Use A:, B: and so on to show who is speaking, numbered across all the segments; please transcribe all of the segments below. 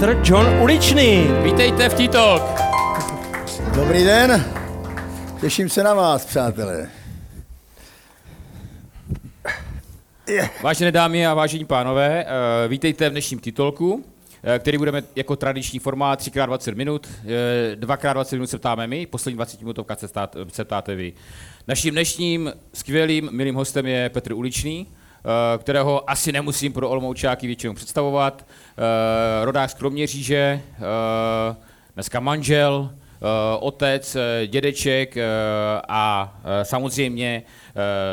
A: Petr John Uličný.
B: Vítejte v T-Talk.
C: Dobrý den, těším se na vás, přátelé.
B: Vážené dámy a vážení pánové, eh, vítejte v dnešním titulku, eh, který budeme jako tradiční formát 3x20 minut. 2x20 minut se ptáme my, poslední 20 minutovka se ptáte vy. Naším dnešním skvělým, milým hostem je Petr Uličný, eh, kterého asi nemusím pro Olomoučáky většinou představovat. Rodák z Kroměříže, dneska manžel, otec, dědeček a samozřejmě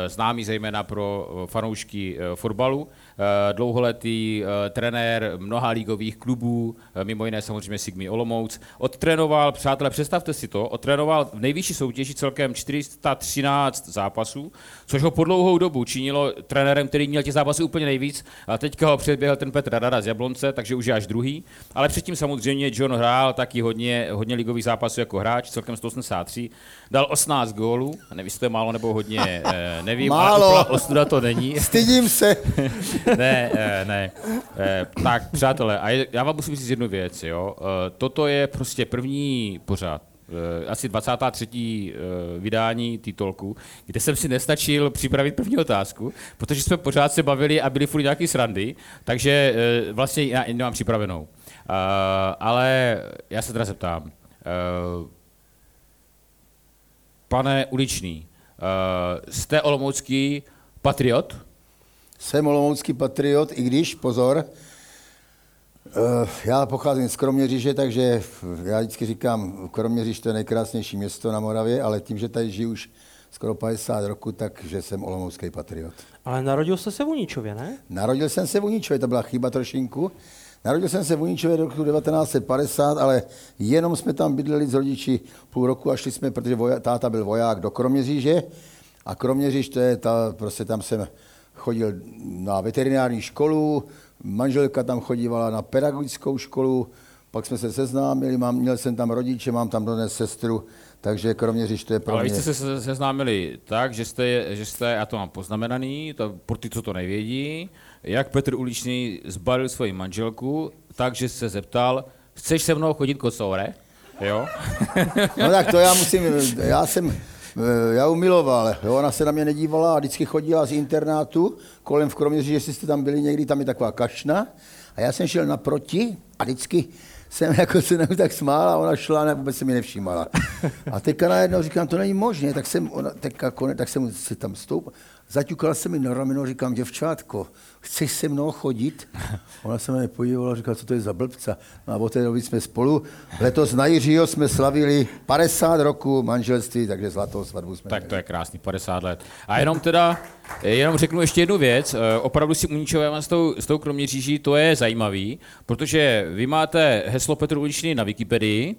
B: známý zejména pro fanoušky fotbalu. Eh, dlouholetý eh, trenér mnoha ligových klubů, eh, mimo jiné samozřejmě Sigmy Olomouc. Odtrénoval, přátelé, představte si to, odtrénoval v nejvyšší soutěži celkem 413 zápasů, což ho po dlouhou dobu činilo trenérem, který měl těch zápasů úplně nejvíc. A teďka ho předběhl ten Petr Rada z Jablonce, takže už je až druhý. Ale předtím samozřejmě John hrál taky hodně, hodně ligových zápasů jako hráč, celkem 183. Dal 18 gólů, nevím, jestli to je málo nebo hodně, nevím,
C: málo.
B: ale ostuda to není.
C: Stydím se.
B: ne, eh, ne. Eh, tak, přátelé, a já vám musím říct jednu věc, jo. Eh, toto je prostě první pořád, asi 23. vydání titulku, kde jsem si nestačil připravit první otázku, protože jsme pořád se bavili a byli furt nějaký srandy, takže vlastně já nemám připravenou. Ale já se teda zeptám. Pane Uličný, jste olomoucký patriot?
C: Jsem olomoucký patriot, i když, pozor, eh, já pocházím z Kroměříže, takže já vždycky říkám, Kroměříž to je nejkrásnější město na Moravě, ale tím, že tady žiju už skoro 50 roku, takže jsem olomoucký patriot.
A: Ale narodil jste se v Uničově, ne?
C: Narodil jsem se v Uničově, to byla chyba trošinku. Narodil jsem se v Uničově roku 1950, ale jenom jsme tam bydleli s rodiči půl roku a šli jsme, protože voja, táta byl voják do Kroměříže a Kroměříž to je ta, prostě tam jsem chodil na veterinární školu, manželka tam chodívala na pedagogickou školu, pak jsme se seznámili, mám, měl jsem tam rodiče, mám tam dnes sestru, takže kromě říš, to je pro
B: Ale
C: mě...
B: Ale jste se seznámili tak, že jste, že jste, já to mám poznamenaný, to, pro ty, co to nevědí, jak Petr Uličný zbalil svoji manželku, takže se zeptal, chceš se mnou chodit kocoure? Jo?
C: no tak to já musím, já jsem, já umiloval. Jo, ona se na mě nedívala a vždycky chodila z internátu kolem v Kroměříži, jestli jste tam byli někdy, tam je taková kašna. A já jsem šel naproti a vždycky jsem jako se tak smál a ona šla a vůbec se mi nevšímala. A teďka najednou říkám, to není možné, tak jsem, ona, teďka, tak jsem si tam stoupal. Zaťukala se mi na rameno, říkám, děvčátko, chceš se mnou chodit? Ona se mě podívala, říkala, co to je za blbca. No a od té doby jsme spolu. Letos na Jiřího jsme slavili 50 roku manželství, takže zlatou svatbu jsme
B: Tak to je krásný, 50 let. A jenom teda, jenom řeknu ještě jednu věc. Eh, opravdu si uničujeme s tou, s tou Kroměříží, to je zajímavý, protože vy máte heslo Petr Uličný na Wikipedii,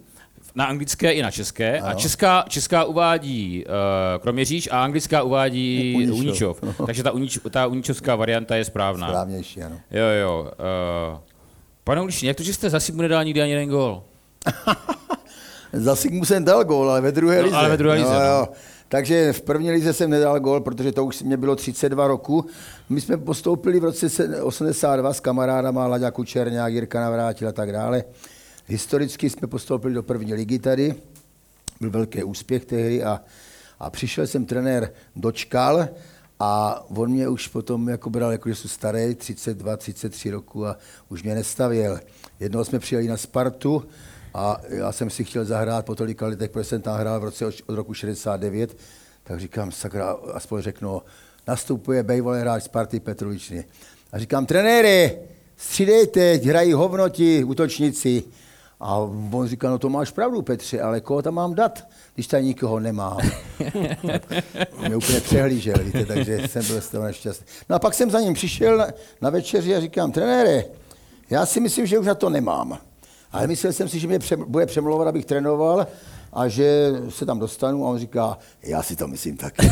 B: na anglické i na české. Ano. A česká, česká uvádí uh, Kroměříž a anglická uvádí Uničov. Uničov. Takže ta, Unič, ta uničovská varianta je správná.
C: Správnější, ano.
B: Jo, jo. Uh, pane Uličný, jak to, že jste za Sigmu nedal nikdy ani jeden gól?
C: za Sigmu jsem dal gól, ale ve druhé no, lize.
B: Ale ve druhé lize, no, no.
C: Takže v první lize jsem nedal gól, protože to už mě bylo 32 roku. My jsme postoupili v roce 82 s kamarádama Laďa Kučerňák, Jirka Navrátil a tak dále. Historicky jsme postoupili do první ligy tady, byl velký úspěch tehdy a, a přišel jsem trenér Dočkal a on mě už potom jako bral, jako že jsem starý, 32, 33 roku a už mě nestavěl. Jednou jsme přijeli na Spartu a já jsem si chtěl zahrát po tolika letech, protože jsem tam hrál v roce od roku 69, tak říkám, sakra, aspoň řeknu, nastupuje bejvalý hráč Sparty Petruličny. A říkám, trenéry, střídejte, hrají hovnoti, útočníci. A on říká, no to máš pravdu, Petře, ale koho tam mám dát, když tady nikoho nemám. Mě úplně přehlížel, víte, takže jsem byl z toho nešťastný. No a pak jsem za ním přišel na, na večeři a říkám, trenére, já si myslím, že už na to nemám. Ale myslel jsem si, že mě pře- bude přemlouvat, abych trénoval a že se tam dostanu a on říká, já si to myslím taky.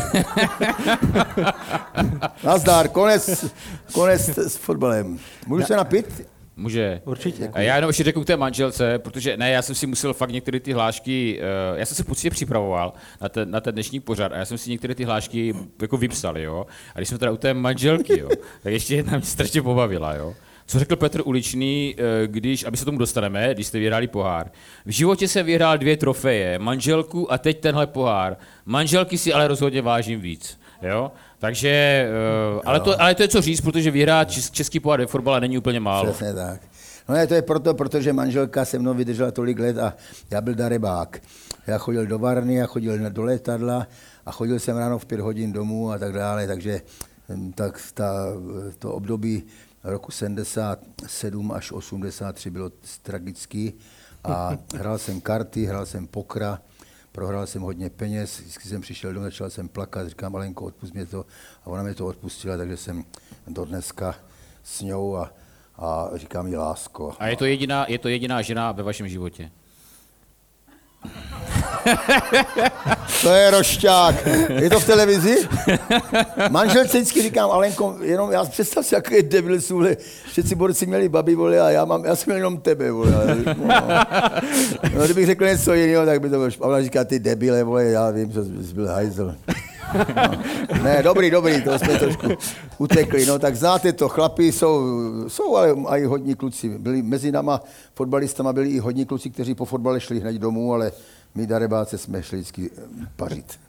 C: Nazdar, konec, konec s fotbalem. Můžu se napít?
B: Může.
A: Určitě.
B: A já jenom ještě řeknu k té manželce, protože ne, já jsem si musel fakt některé ty hlášky, uh, já jsem se poctivě připravoval na ten, na ten dnešní pořad a já jsem si některé ty hlášky jako vypsal, jo. A když jsme teda u té manželky, jo, tak ještě jedna mě strašně pobavila, jo. Co řekl Petr Uličný, eh, když, aby se tomu dostaneme, když jste vyhráli pohár. V životě jsem vyhrál dvě trofeje, manželku a teď tenhle pohár. Manželky si ale rozhodně vážím víc. Jo? Takže, eh, ale to, ale to je co říct, protože vyhrát čes- český pohár ve fotbale není úplně málo.
C: Přesně tak. No ne, to je proto, protože manželka se mnou vydržela tolik let a já byl darebák. Já chodil do Varny, já chodil na- do letadla a chodil jsem ráno v pět hodin domů a tak dále, takže hm, tak ta, to období roku 77 až 83 bylo tragický a hrál jsem karty, hrál jsem pokra, prohrál jsem hodně peněz, vždycky jsem přišel domů, začal jsem plakat, říkám, Malenko, odpust mě to a ona mě to odpustila, takže jsem do dneska s ňou a, a říkám jí lásko.
B: A je to, jediná, je to jediná žena ve vašem životě.
C: To je rošťák. Je to v televizi? Manželce vždycky říkám, Alenko, jenom já představ si, jaký debil sůle. Všetci borci měli babi, vole, a já, mám, já jsem měl jenom tebe, vole. No. no, kdybych řekl něco jiného, tak by to bylo. Ona říká, ty debile, vole, já vím, že jsi byl hajzel. No. Ne, dobrý, dobrý, to jsme trošku utekli. No tak znáte to, chlapi jsou, jsou ale i hodní kluci. Byli mezi náma fotbalistama byli i hodní kluci, kteří po fotbale šli hned domů, ale my darebáce jsme šli vždycky eh, pařit.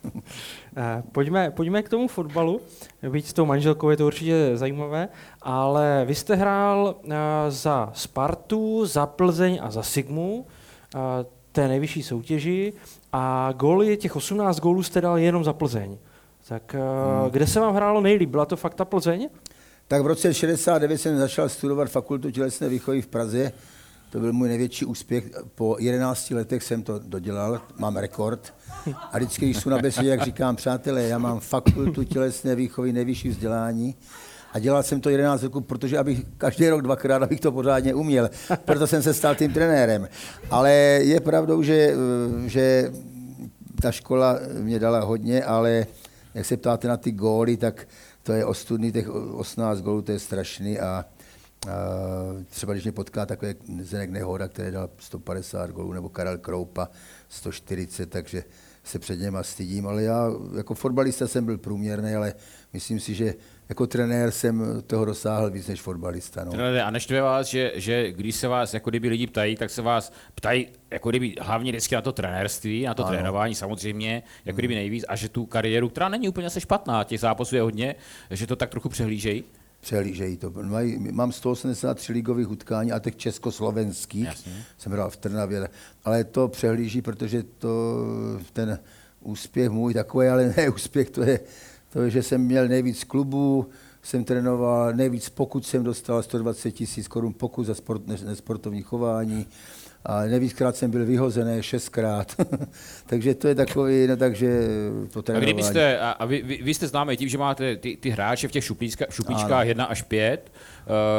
A: Eh, Pojďme, pojďme k tomu fotbalu. Byť s tou manželkou je to určitě zajímavé, ale vy jste hrál eh, za Spartu, za Plzeň a za Sigmu, té nejvyšší soutěži a góly, těch 18 gólů jste dal jenom za Plzeň. Tak hmm. kde se vám hrálo nejlíp? Byla to fakt ta Plzeň?
C: Tak v roce 69 jsem začal studovat fakultu tělesné výchovy v Praze. To byl můj největší úspěch. Po 11 letech jsem to dodělal, mám rekord. A vždycky, když jsou na besedě, jak říkám, přátelé, já mám fakultu tělesné výchovy, nejvyšší vzdělání. A dělal jsem to 11 roku, protože abych každý rok dvakrát, abych to pořádně uměl. Proto jsem se stal tím trenérem. Ale je pravdou, že, že ta škola mě dala hodně, ale jak se ptáte na ty góly, tak to je ostudný, těch 18 gólů, to je strašný a, třeba když mě potká takový Zenek Nehoda, který dal 150 gólů, nebo Karel Kroupa 140, takže se před něma stydím, ale já jako fotbalista jsem byl průměrný, ale myslím si, že jako trenér jsem toho dosáhl víc než fotbalista. No.
B: Trenére, a neštve vás, že, že když se vás jako kdyby lidi ptají, tak se vás ptají jako kdyby hlavně vždycky na to trenérství, na to ano. trénování samozřejmě, jako kdyby nejvíc, a že tu kariéru, která není úplně se špatná, těch zápasů je hodně, že to tak trochu přehlížejí.
C: Přehlížejí to. Mají, mám 183 ligových utkání a těch československých.
B: Jasně.
C: Jsem hrál v Trnavě, ale to přehlíží, protože to, ten úspěch můj takový, ale ne úspěch, to je, to je, že jsem měl nejvíc klubů, jsem trénoval, nejvíc pokud jsem dostal 120 tisíc korun pokud za sport, nesportovní chování. A nejvíckrát jsem byl vyhozený, šestkrát. takže to je takový, no takže to
B: A
C: trénování.
B: kdybyste, a, a vy, vy, vy, jste známý tím, že máte ty, ty hráče v těch šuplíčka, šuplíčkách 1 až 5,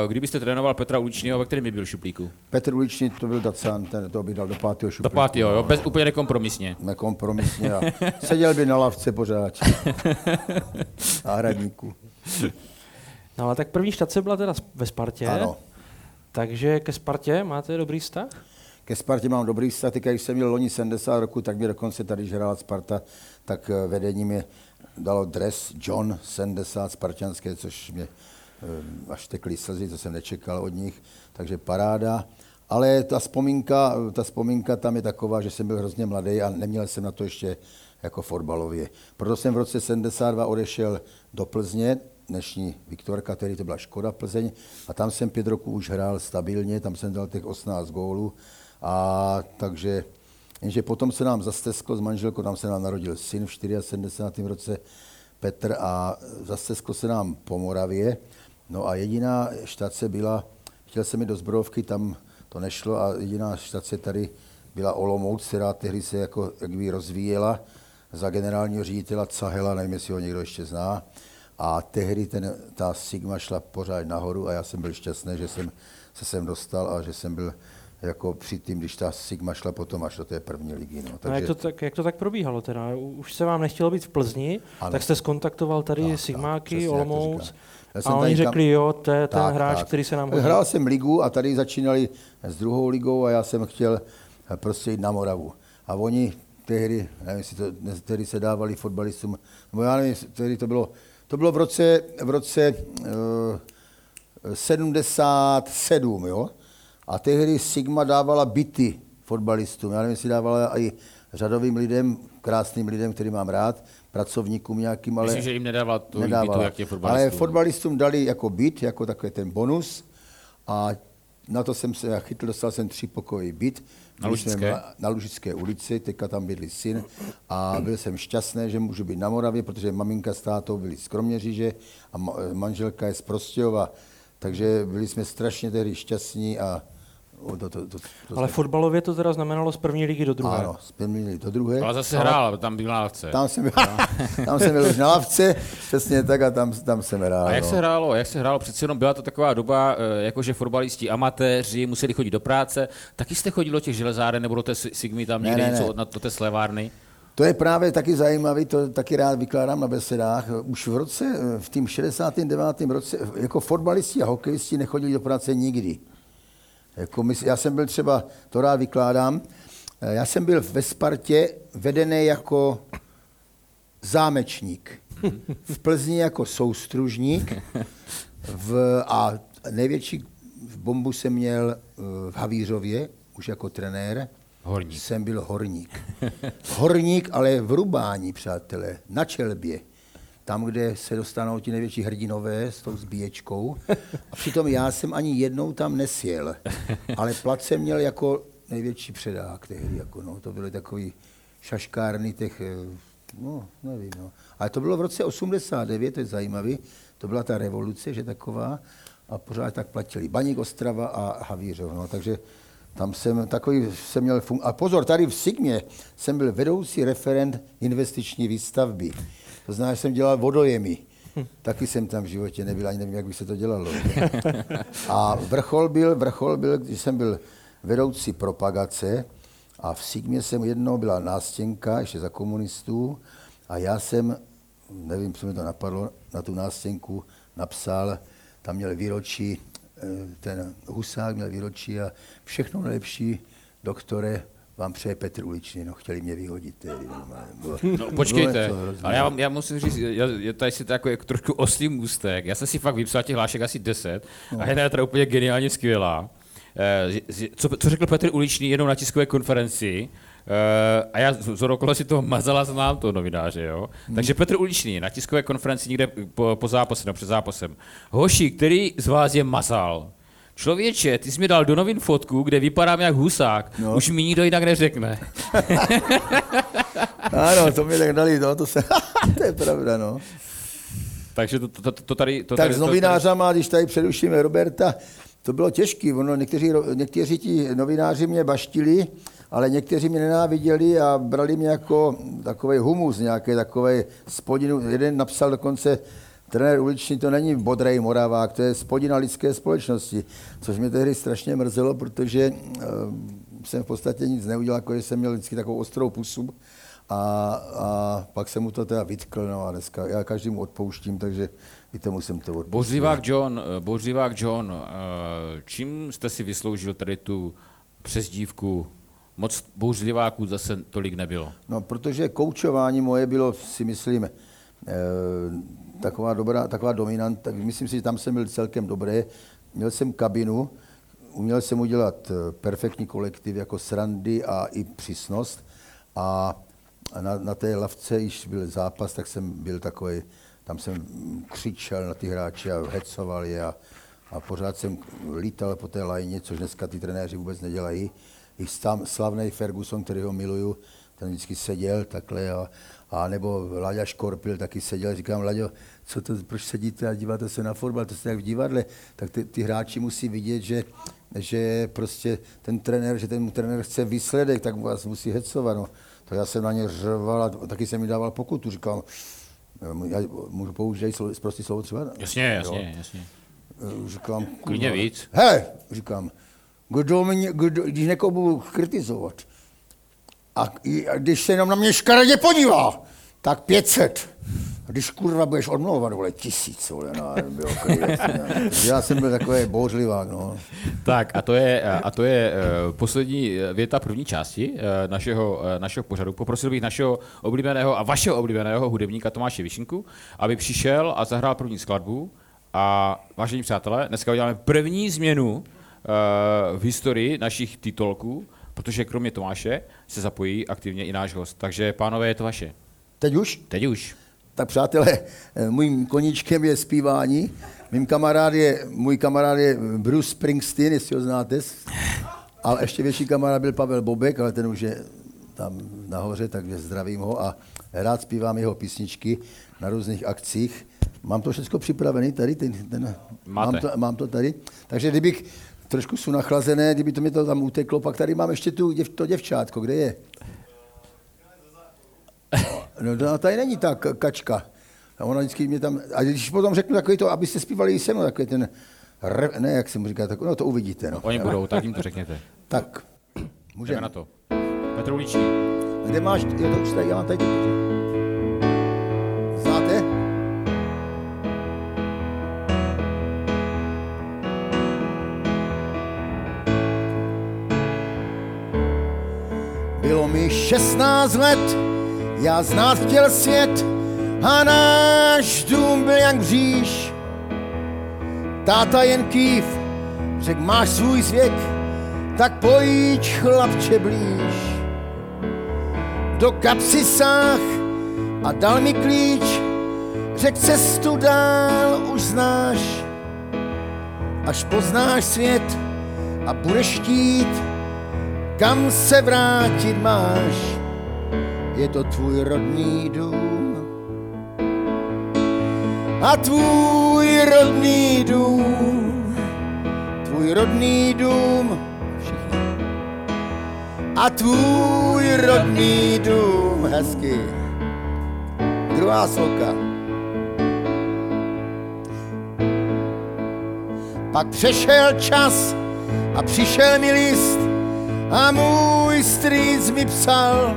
B: uh, kdybyste trénoval Petra Uličního, ve kterém by byl šuplíku?
C: Petr Uličný, to byl Dacan, ten to by dal do pátého
B: Do
C: šuplíku.
B: pátého, jo, bez, úplně nekompromisně.
C: nekompromisně a seděl by na lavce pořád. A hradníku.
A: No ale tak první štace byla teda ve Spartě,
C: Ano.
A: takže ke Spartě máte dobrý vztah?
C: Ke Spartě mám dobrý vztah, teďka, když jsem měl loni 70 roku, tak mě dokonce tady, hrála Sparta, tak eh, vedení mi dalo dres John 70 spartianské, což mě eh, až tekly slzy, to jsem nečekal od nich, takže paráda. Ale ta vzpomínka, ta vzpomínka tam je taková, že jsem byl hrozně mladý a neměl jsem na to ještě jako fotbalově. Proto jsem v roce 72 odešel do Plzně, dnešní Viktorka, který to byla Škoda Plzeň, a tam jsem pět roků už hrál stabilně, tam jsem dal těch 18 gólů, a takže, jenže potom se nám zastesklo s manželkou, tam se nám narodil syn v 74. roce, Petr, a zastesklo se nám po Moravě, no a jediná štace byla, chtěl jsem jít do Zbrojovky, tam to nešlo a jediná štace tady byla Olomouc, která tehdy se jako jak by rozvíjela za generálního ředitela Cahela, nevím, jestli ho někdo ještě zná. A tehdy ten, ta Sigma šla pořád nahoru a já jsem byl šťastný, že jsem se sem dostal a že jsem byl jako při tím, když ta Sigma šla potom až do té první ligy. No.
A: Takže... No jak, to tak, jak to tak probíhalo teda? Už se vám nechtělo být v Plzni, ano. tak jste skontaktoval tady tak, Sigmáky, tak, Olomouc a oni řekli, jo, to je ten tak, hráč, tak. který se nám hodí.
C: Hrál jsem ligu a tady začínali s druhou ligou a já jsem chtěl prostě jít na Moravu. A oni tehdy, nevím, jestli to, tehdy se dávali fotbalistům, nebo já nevím, tehdy to bylo, to bylo v roce, v roce uh, 77, jo? A tehdy Sigma dávala byty fotbalistům. Já nevím, jestli dávala i řadovým lidem, krásným lidem, který mám rád, pracovníkům nějakým, ale...
B: Myslím, že jim nedávala to bytu, jak je fotbalistům.
C: Ale fotbalistům dali jako byt, jako takový ten bonus a na to jsem se chytl, dostal jsem tři pokojový byt.
B: Na Lužické?
C: Na Lužické ulici, teďka tam bydlí syn a byl jsem šťastný, že můžu být na Moravě, protože maminka s tátou byli z Kroměříže a manželka je z Prostějova, takže byli jsme strašně tehdy šťastní a
A: to, to, to, to Ale fotbalově to teda znamenalo z první ligy do druhé.
C: Ano, z první ligy do druhé.
B: Ale zase hrál, tam byl na lavce.
C: Tam jsem byl, tam jsem byl už na lavce, přesně tak a tam, tam jsem hrál.
B: A jak no. se hrálo? Jak se hrálo? Přece jenom byla to taková doba, eh, jakože fotbalisti, amatéři museli chodit do práce. Taky jste chodili do těch železáren nebo do té Sigmy tam někde ne, ne, něco, ne. do té slevárny?
C: To je právě taky zajímavé, to taky rád vykládám na besedách. Už v roce, v tím 69. roce, jako fotbalisti a hokejisti nechodili do práce nikdy. Jako my, já jsem byl třeba, to rád vykládám, eh, já jsem byl ve Spartě vedený jako zámečník. V Plzni jako soustružník v, a největší bombu jsem měl eh, v Havířově, už jako trenér.
B: Horník.
C: Jsem byl horník. Horník, ale v Rubání, přátelé, na Čelbě tam, kde se dostanou ti největší hrdinové s tou zbíječkou. A přitom já jsem ani jednou tam nesjel, ale plat jsem měl jako největší předák tehdy. Jako no, to byly takový šaškárny těch, eh, no, nevím. No. Ale to bylo v roce 89, to je zajímavé, to byla ta revoluce, že taková, a pořád tak platili Baník Ostrava a Havířov. No, takže tam jsem takový, jsem měl fun- A pozor, tady v Sigmě jsem byl vedoucí referent investiční výstavby. To znamená, že jsem dělal vodojemy. Taky jsem tam v životě nebyl, ani nevím, jak by se to dělalo. A vrchol byl, vrchol byl, když jsem byl vedoucí propagace a v Sigmě jsem jednou byla nástěnka, ještě za komunistů, a já jsem, nevím, co mi to napadlo, na tu nástěnku napsal, tam měl výročí, ten Husák měl výročí a všechno nejlepší, doktore, vám přeje Petr Uličný, no chtěli mě vyhodit. Tedy,
B: bylo, no, počkejte, ale já, já musím říct, já, já tady si to jako, jako trošku oslý můstek, já jsem si fakt vypsal těch hlášek asi 10 no. a jedna je teda úplně geniálně skvělá. Eh, co, co řekl Petr Uličný jenom na tiskové konferenci, a já z si toho mazala znám to novináře, jo. Hmm. Takže Petr Uličný na tiskové konferenci někde po, po zápase, no před zápasem. Hoši, který z vás je mazal? Člověče, ty jsi mi dal do novin fotku, kde vypadám jak husák. No. Už mi nikdo jinak neřekne.
C: ano, to mi tak dali, no, to, se, to je pravda, no.
B: Takže to, to, to, to tady... To
C: tak
B: tady,
C: s novinářama, tady... když tady přerušíme Roberta, to bylo těžké. Ono, někteří, někteří ti novináři mě baštili, ale někteří mě nenáviděli a brali mě jako takový humus, nějaký takový spodinu. Jeden napsal dokonce, trenér uliční to není Bodrej Moravák, to je spodina lidské společnosti, což mě tehdy strašně mrzelo, protože uh, jsem v podstatě nic neudělal, jako že jsem měl vždycky takovou ostrou pusu a, a pak jsem mu to teda vytkl, no a dneska já každému odpouštím, takže i tomu jsem to odpouštěl.
B: Bořivák John, eh, Bořivák John, uh, čím jste si vysloužil tady tu přezdívku moc bouřliváků zase tolik nebylo.
C: No, protože koučování moje bylo, si myslím, taková dobrá, taková dominant, tak myslím si, že tam jsem byl celkem dobré. Měl jsem kabinu, uměl jsem udělat eh, perfektní kolektiv jako srandy a i přísnost. A na, na té lavce, když byl zápas, tak jsem byl takový, tam jsem křičel na ty hráče a hecoval je a, a pořád jsem lítal po té lajně, což dneska ty trenéři vůbec nedělají. I tam slavný Ferguson, který ho miluju, ten vždycky seděl takhle a, a nebo Láďa Škorpil taky seděl, říkám, Láďo, co to, proč sedíte a díváte se na fotbal, to jste jak v divadle, tak ty, ty hráči musí vidět, že, že prostě ten trenér, že ten trenér chce výsledek, tak vás musí hecovat. No. To já jsem na ně řval a taky jsem mi dával pokutu, říkal, já můžu použít prostě slovo třeba?
B: Jasně, jasně, jo. jasně.
C: Říkám,
B: Klidně víc.
C: He, říkám, kdo mě, kdo, když někoho budu kritizovat, a, a když se jenom na mě škaredě podívá, tak 500. A když kurva budeš odmlouvat, vole, tisíc, vole, no, bylo klidec, Já jsem byl takový bouřlivák, no.
B: Tak a to je, a to je uh, poslední věta první části uh, našeho, uh, našeho pořadu. Poprosil bych našeho oblíbeného a vašeho oblíbeného hudebníka Tomáše Višinku, aby přišel a zahrál první skladbu. A vážení přátelé, dneska uděláme první změnu v historii našich titulků, protože kromě Tomáše se zapojí aktivně i náš host. Takže pánové, je to vaše.
C: Teď už?
B: Teď už.
C: Tak přátelé, eh, mým koníčkem je zpívání. Mým kamarád je, můj kamarád je Bruce Springsteen, jestli ho znáte. Ale ještě větší kamarád byl Pavel Bobek, ale ten už je tam nahoře, takže zdravím ho a rád zpívám jeho písničky na různých akcích. Mám to všechno připravené tady, ten, ten,
B: Máte.
C: mám, to, mám to tady. Takže kdybych trošku jsou nachlazené, kdyby to mi to tam uteklo, pak tady mám ještě tu, to děvčátko, kde je? No, no tady není ta kačka. A ona vždycky mě tam, a když potom řeknu takový to, abyste zpívali i se mnou, takový ten, ne, jak se mu říká, tak, no to uvidíte. No.
B: Oni budou, tak jim to řekněte.
C: Tak,
B: můžeme. na to. Petr Uličný.
C: Kde máš, je to už tady, já mám tady. 16 let, já znát chtěl svět a náš dům byl jak bříž. Táta jen kýv, řek máš svůj zvěk, tak pojď chlapče blíž. Do kapsy sáh a dal mi klíč, řek cestu dál už znáš. Až poznáš svět a budeš chtít, kam se vrátit máš je to tvůj rodný dům. A tvůj rodný dům, tvůj rodný dům, všichni. A tvůj rodný dům, hezky. Druhá sloka. Pak přešel čas a přišel mi list a můj strýc mi psal,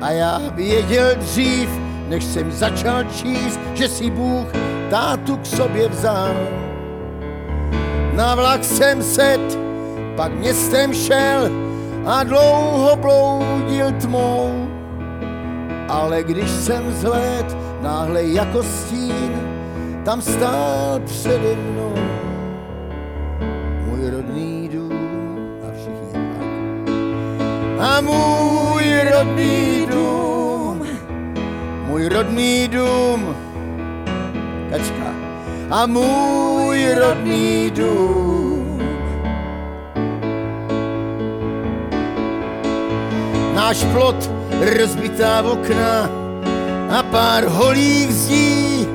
C: a já věděl dřív, než jsem začal číst, že si Bůh tátu k sobě vzal. Na vlak jsem set, pak městem šel a dlouho bloudil tmou. Ale když jsem zhled, náhle jako stín, tam stál přede mnou A můj rodný můj rodný dům, kačka, a můj rodný dům. Náš plot, rozbitá okna a pár holých zdí.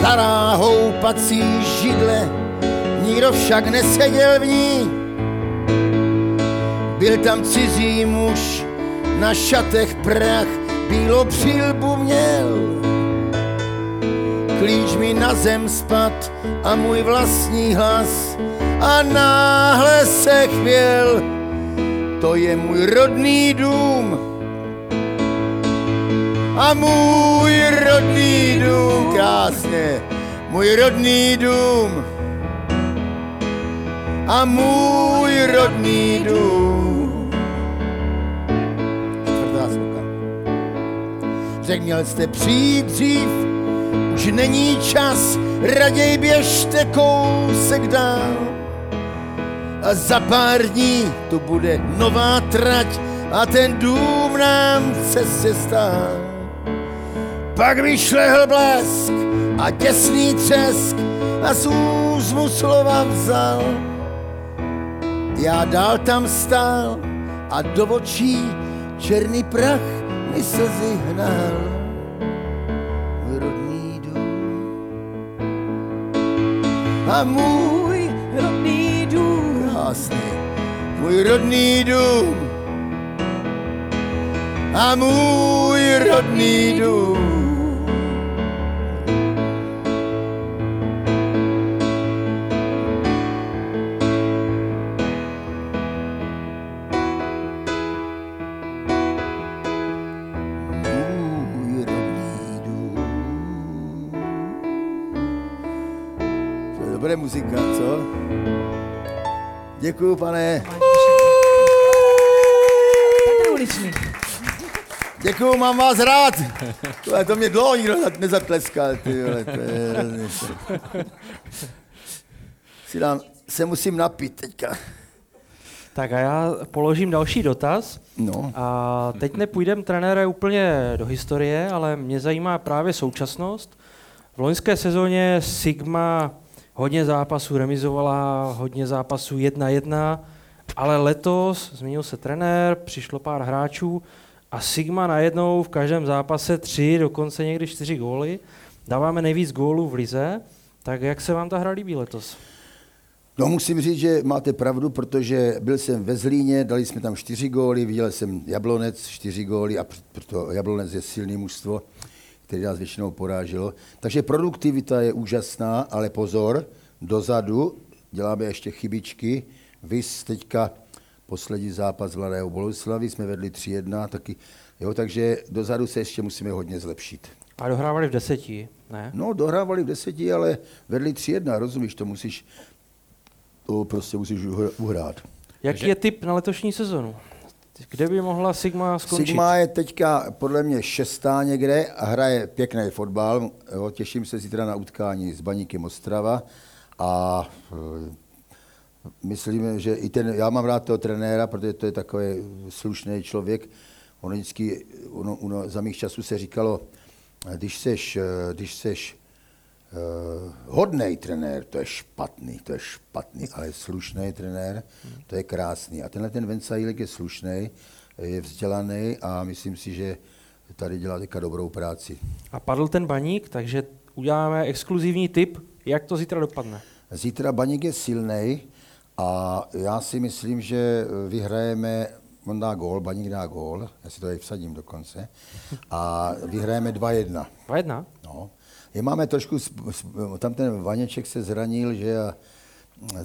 C: Za ráhou pací židle, nikdo však neseděl v ní. Byl tam cizí muž, na šatech prach bílo přilbu měl. Klíč mi na zem spad a můj vlastní hlas a náhle se chvěl. To je můj rodný dům a můj rodný dům, krásně, můj rodný dům a můj rodný dům. Řekl, měl jste přijít dřív, už není čas, raději běžte kousek dál. A za pár dní tu bude nová trať a ten dům nám cestě stál. Pak vyšlehl blesk a těsný třesk a z úzmu slova vzal. Já dál tam stál a do očí černý prach mi slzy hnal můj rodný dům. A můj rodný dům, krásný, můj rodný dům. A můj rodný dům. Bude muzika, co? Děkuju, pane.
D: Petr Uličný.
C: Děkuju, mám vás rád. To, to mě dlouho nikdo nezatleskal, ty vole, to je. Si dám, se musím napít teďka.
A: Tak a já položím další dotaz.
C: No,
A: A teď nepůjdeme, trenére, úplně do historie, ale mě zajímá právě současnost. V loňské sezóně Sigma hodně zápasů remizovala, hodně zápasů 1-1, ale letos změnil se trenér, přišlo pár hráčů a Sigma najednou v každém zápase tři, dokonce někdy čtyři góly. Dáváme nejvíc gólů v lize, tak jak se vám ta hra líbí letos?
C: no musím říct, že máte pravdu, protože byl jsem ve Zlíně, dali jsme tam čtyři góly, viděl jsem Jablonec čtyři góly a proto Jablonec je silný mužstvo, který nás většinou poráželo. Takže produktivita je úžasná, ale pozor, dozadu děláme ještě chybičky. Vys teďka poslední zápas Mladého Boleslavy, jsme vedli 3-1, taky, jo, takže dozadu se ještě musíme hodně zlepšit.
A: A dohrávali v deseti, ne?
C: No, dohrávali v deseti, ale vedli 3-1, rozumíš, to musíš, to prostě musíš uhr- uhrát.
A: Jaký je tip na letošní sezonu? Kde by mohla Sigma skončit?
C: Sigma je teďka podle mě šestá někde a hraje pěkný fotbal. Jo, těším se zítra na utkání s Baníkem Ostrava a eh, myslím, že i ten, já mám rád toho trenéra, protože to je takový slušný člověk. On vždycky, ono, ono, za mých časů se říkalo, když seš, eh, když seš uh, hodný trenér, to je špatný, to je špatný, ale slušný trenér, to je krásný. A tenhle ten Vencajílek je slušný, je vzdělaný a myslím si, že tady dělá teďka dobrou práci.
A: A padl ten baník, takže uděláme exkluzivní tip, jak to zítra dopadne.
C: Zítra Baník je silný a já si myslím, že vyhrajeme, on dá gól, Baník dá gól, já si to tady vsadím dokonce, a vyhrajeme 2-1.
A: 2-1?
C: No. Je máme trošku, tam ten Vaněček se zranil, že a,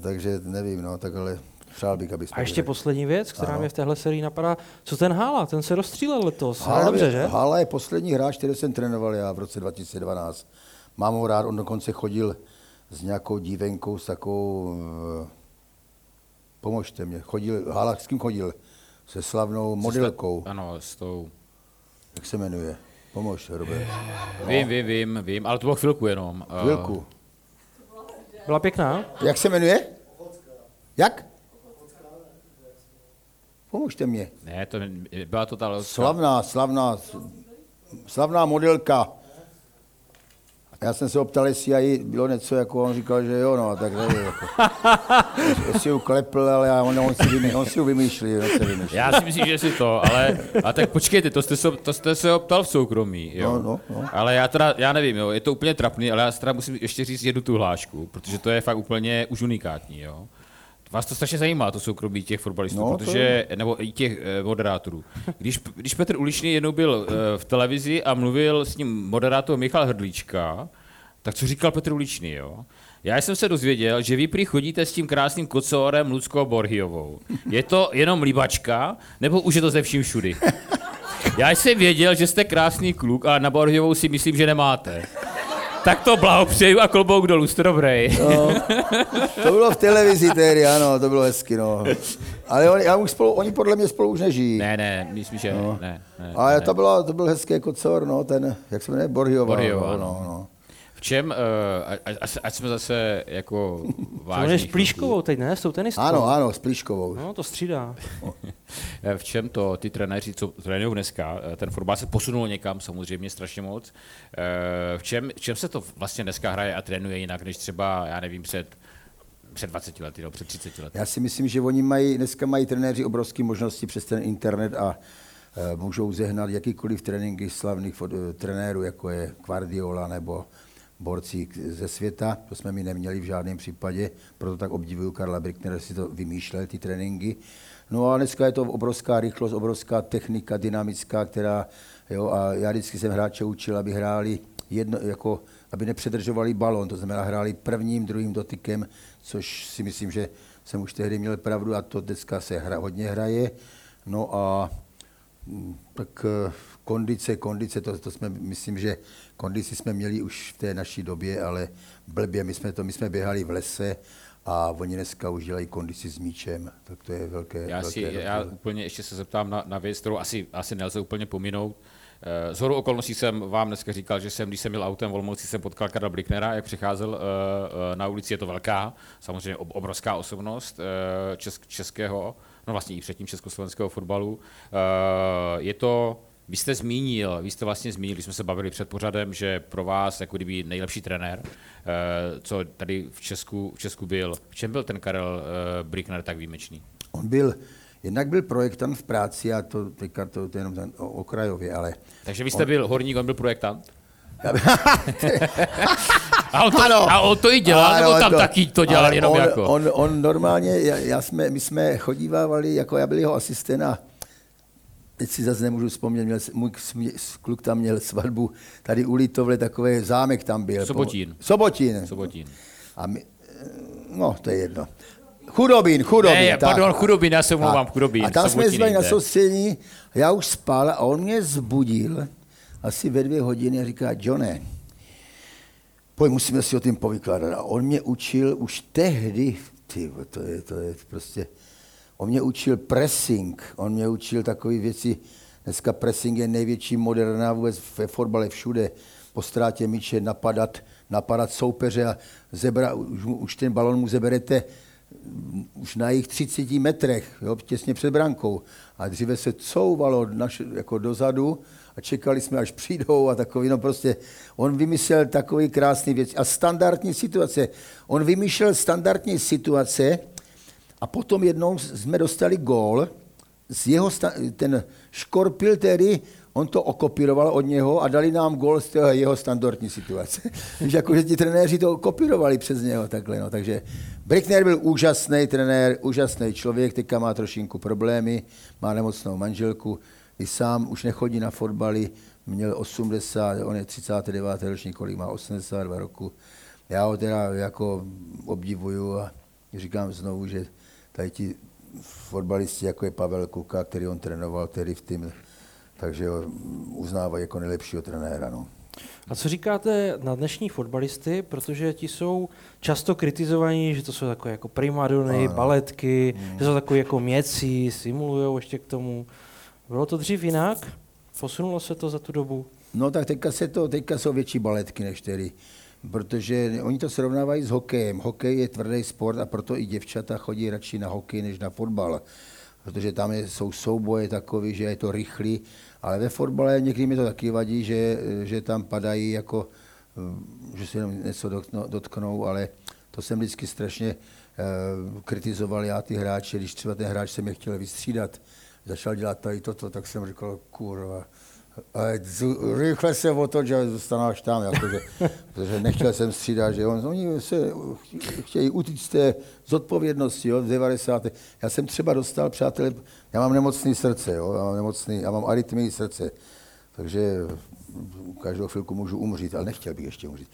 C: takže nevím, no, tak ale přál bych, aby
A: A ještě
C: vyhráli.
A: poslední věc, která
C: Ano.
A: mě v téhle sérii napadá. Co ten Hála? Ten se rozstřílel letos. Hrál
C: Hála
A: dobře,
C: je-
A: že?
C: Hála je poslední hráč, který jsem trénoval já v roce 2012. Mám ho rád, on dokonce chodil s nějakou dívenkou, s takovou, eh, pomožte mě, chodil, Hála s kým chodil? Se slavnou modelkou,
B: Ano, s tou...
C: jak se jmenuje? Pomož, Robert.
B: Vím, vím, vím, vím, ale to bylo chvilku jenom. Eh,
C: Chvilku.
A: Byla pěkná?
C: Jak se jmenuje? Jak? Pomožte mě.
B: Ne, to byla to ta.
C: Slavná, slavná, slavná modelka. Já jsem se optal, jestli jí bylo něco, jako on říkal, že jo, no, tak nevím, jako. Jestli ju klepl, ale já- on, on, si, vymý, on si ju vymýšlí, on si vymýšlí.
B: Já si myslím, že si to, ale a tak počkejte, to jste, se, to jste se optal v soukromí, jo.
C: No, no, no.
B: Ale já teda, já nevím, jo, je to úplně trapný, ale já teda musím ještě říct jednu tu hlášku, protože to je fakt úplně už unikátní, jo. Vás to strašně zajímá, to soukromí těch fotbalistů,
C: No,
B: no,
C: to
B: protože, nebo i těch eh, moderátorů. Když, když Petr Uličný jednou byl eh, v televizi a mluvil s ním moderátor Michal Hrdlička, tak co říkal Petr Uličný, jo? Já jsem se dozvěděl, že vy prý chodíte s tím krásným kocourem Luckou Borhiovou. Je to jenom líbačka, nebo už je to ze vším všudy? Já jsem věděl, že jste krásný kluk, ale na Borhiovou si myslím, že nemáte. Tak to blahopřeju a klobouk dolů, jste dobrý.
C: No, to bylo v televizi tehdy, ano, to bylo hezky, no. Ale oni, já už spolu, oni podle mě spolu už nežijí.
B: Ne, ne, myslím, že
C: No.
B: ne. ne,
C: Ale
B: ne.
C: to, bylo, to byl hezký kocor, no, ten, jak se jmenuje, Borhiova.
B: Borhiova,
C: no,
B: no.
C: no,
B: čem, uh, ať, ať- ať jsme zase jako
A: To
B: vážní.
A: je s Plíškovou teď, ne? S tou tenistkou.
C: Ano, ano, s Plíškovou.
A: No, to střídá.
B: Eh, V čem to ty trenéři, co trénují dneska, eh, ten fotbal se posunul někam samozřejmě strašně moc. Eh, V čem, v čem se to vlastně dneska hraje a trénuje jinak, než třeba, já nevím, před, před 20 lety, no, před 30 lety?
C: Já si myslím, že oni mají, dneska mají trenéři obrovské možnosti přes ten internet a můžou zehnat jakýkoliv tréninky slavných trenérů, jako je Guardiola nebo borci ze světa. To jsme mi neměli v žádném případě, proto tak obdivuju Karla Bricknera, si to vymýšlel, ty tréninky. No a dneska je to obrovská rychlost, obrovská technika dynamická, která, jo, a já vždycky jsem hráče učil, aby hráli jedno, jako, aby nepředržovali balon, to znamená hráli prvním, druhým dotykem, což si myslím, že jsem už tehdy měl pravdu a to dneska se hra, hodně hraje. No a mm, tak eh, kondice, kondice, to, to jsme, myslím, že kondici jsme měli už v té naší době, ale blbě, my jsme, to, my jsme běhali v lese, a oni dneska už dělají kondici s míčem, tak to je velké.
B: Já,
C: velké
B: si, já úplně ještě se zeptám na, na věc, kterou asi, asi nelze úplně pominout. Z horu okolností jsem vám dneska říkal, že jsem, když jsem měl autem v Olomouci, jsem potkal Karla Blicknera, jak přicházel na ulici, je to velká, samozřejmě obrovská osobnost česk, českého, no vlastně i předtím československého fotbalu. Je to vy jste zmínil, vy jste vlastně zmínil, když jsme se bavili před pořadem, že pro vás jako kdyby nejlepší trenér, co tady v Česku, v Česku byl. V čem byl ten Karel Brickner tak výjimečný?
C: On byl, jednak byl projektant v práci a to teďka to, to jenom okrajově, ale...
B: Takže vy jste on, byl horník, on byl projektant? a, on to, ano, a on to i dělal, ano, nebo tam to, taky to dělal jenom
C: on,
B: jako?
C: On, on normálně, já, já jsme, my jsme chodívávali, jako já byl jeho asistent a teď si zase nemůžu vzpomnět, měl, můj kluk tam měl svatbu, tady u Litovle takový zámek tam byl.
B: Sobotín.
C: Sobotín.
B: Sobotín.
C: A my, no, to je jedno. Chudobín, chudobín.
B: Ne, tak. pardon, chudobín, já se omlouvám, chudobín.
C: A tam jsme jsme na soustředění, já už spal a on mě zbudil asi ve dvě hodiny a říká, Johne, pojď, musíme si o tím povykládat. A on mě učil už tehdy, ty, to je, to je prostě, On mě učil pressing, on mě učil takové věci, dneska pressing je největší moderna vůbec ve fotbale všude, po ztrátě míče napadat, napadat soupeře a zebra, už, už ten balon mu zeberete už na jich 30 metrech, jo, těsně před brankou. A dříve se couvalo naš, jako dozadu a čekali jsme, až přijdou a takový, no prostě, on vymyslel takový krásný věc. A standardní situace, on vymýšlel standardní situace, a potom jednou jsme dostali gól, z jeho, ten Škorpil tedy, on to okopíroval od něho a dali nám gól z toho jeho standardní situace. že jako, ti trenéři to kopírovali přes něho takhle. No. Takže Brickner byl úžasný trenér, úžasný člověk, teďka má trošinku problémy, má nemocnou manželku, i sám už nechodí na fotbaly, měl 80, on je 39. ročník, kolik má 82 roku. Já ho teda jako obdivuju a říkám znovu, že tady ti fotbalisti, jako je Pavel Kuka, který on trénoval který v tým, takže ho uznávají jako nejlepšího trenéra. No.
A: A co říkáte na dnešní fotbalisty, protože ti jsou často kritizovaní, že to jsou takové jako primadony, ano. baletky, hmm. že jsou takové jako měcí, simulují ještě k tomu. Bylo to dřív jinak? Posunulo se to za tu dobu?
C: No tak teďka, se to, teďka jsou větší baletky než tedy protože oni to srovnávají s hokejem. Hokej je tvrdý sport a proto i děvčata chodí radši na hokej než na fotbal, protože tam je, jsou souboje takový, že je to rychlý, ale ve fotbale někdy mi to taky vadí, že, že tam padají jako, že se jenom něco dotknou, ale to jsem vždycky strašně uh, kritizoval já ty hráče, když třeba ten hráč se mě chtěl vystřídat, začal dělat tady toto, tak jsem říkal, kurva, rychle se otoč a zůstanáš tam, jakože, protože nechtěl jsem střídat, že on, oni se chtějí utíct z té zodpovědnosti, jo, v 90. Já jsem třeba dostal, přátelé, já mám nemocný srdce, jo, já mám nemocný, já mám arytmii srdce, takže každou chvilku můžu umřít, ale nechtěl bych ještě umřít.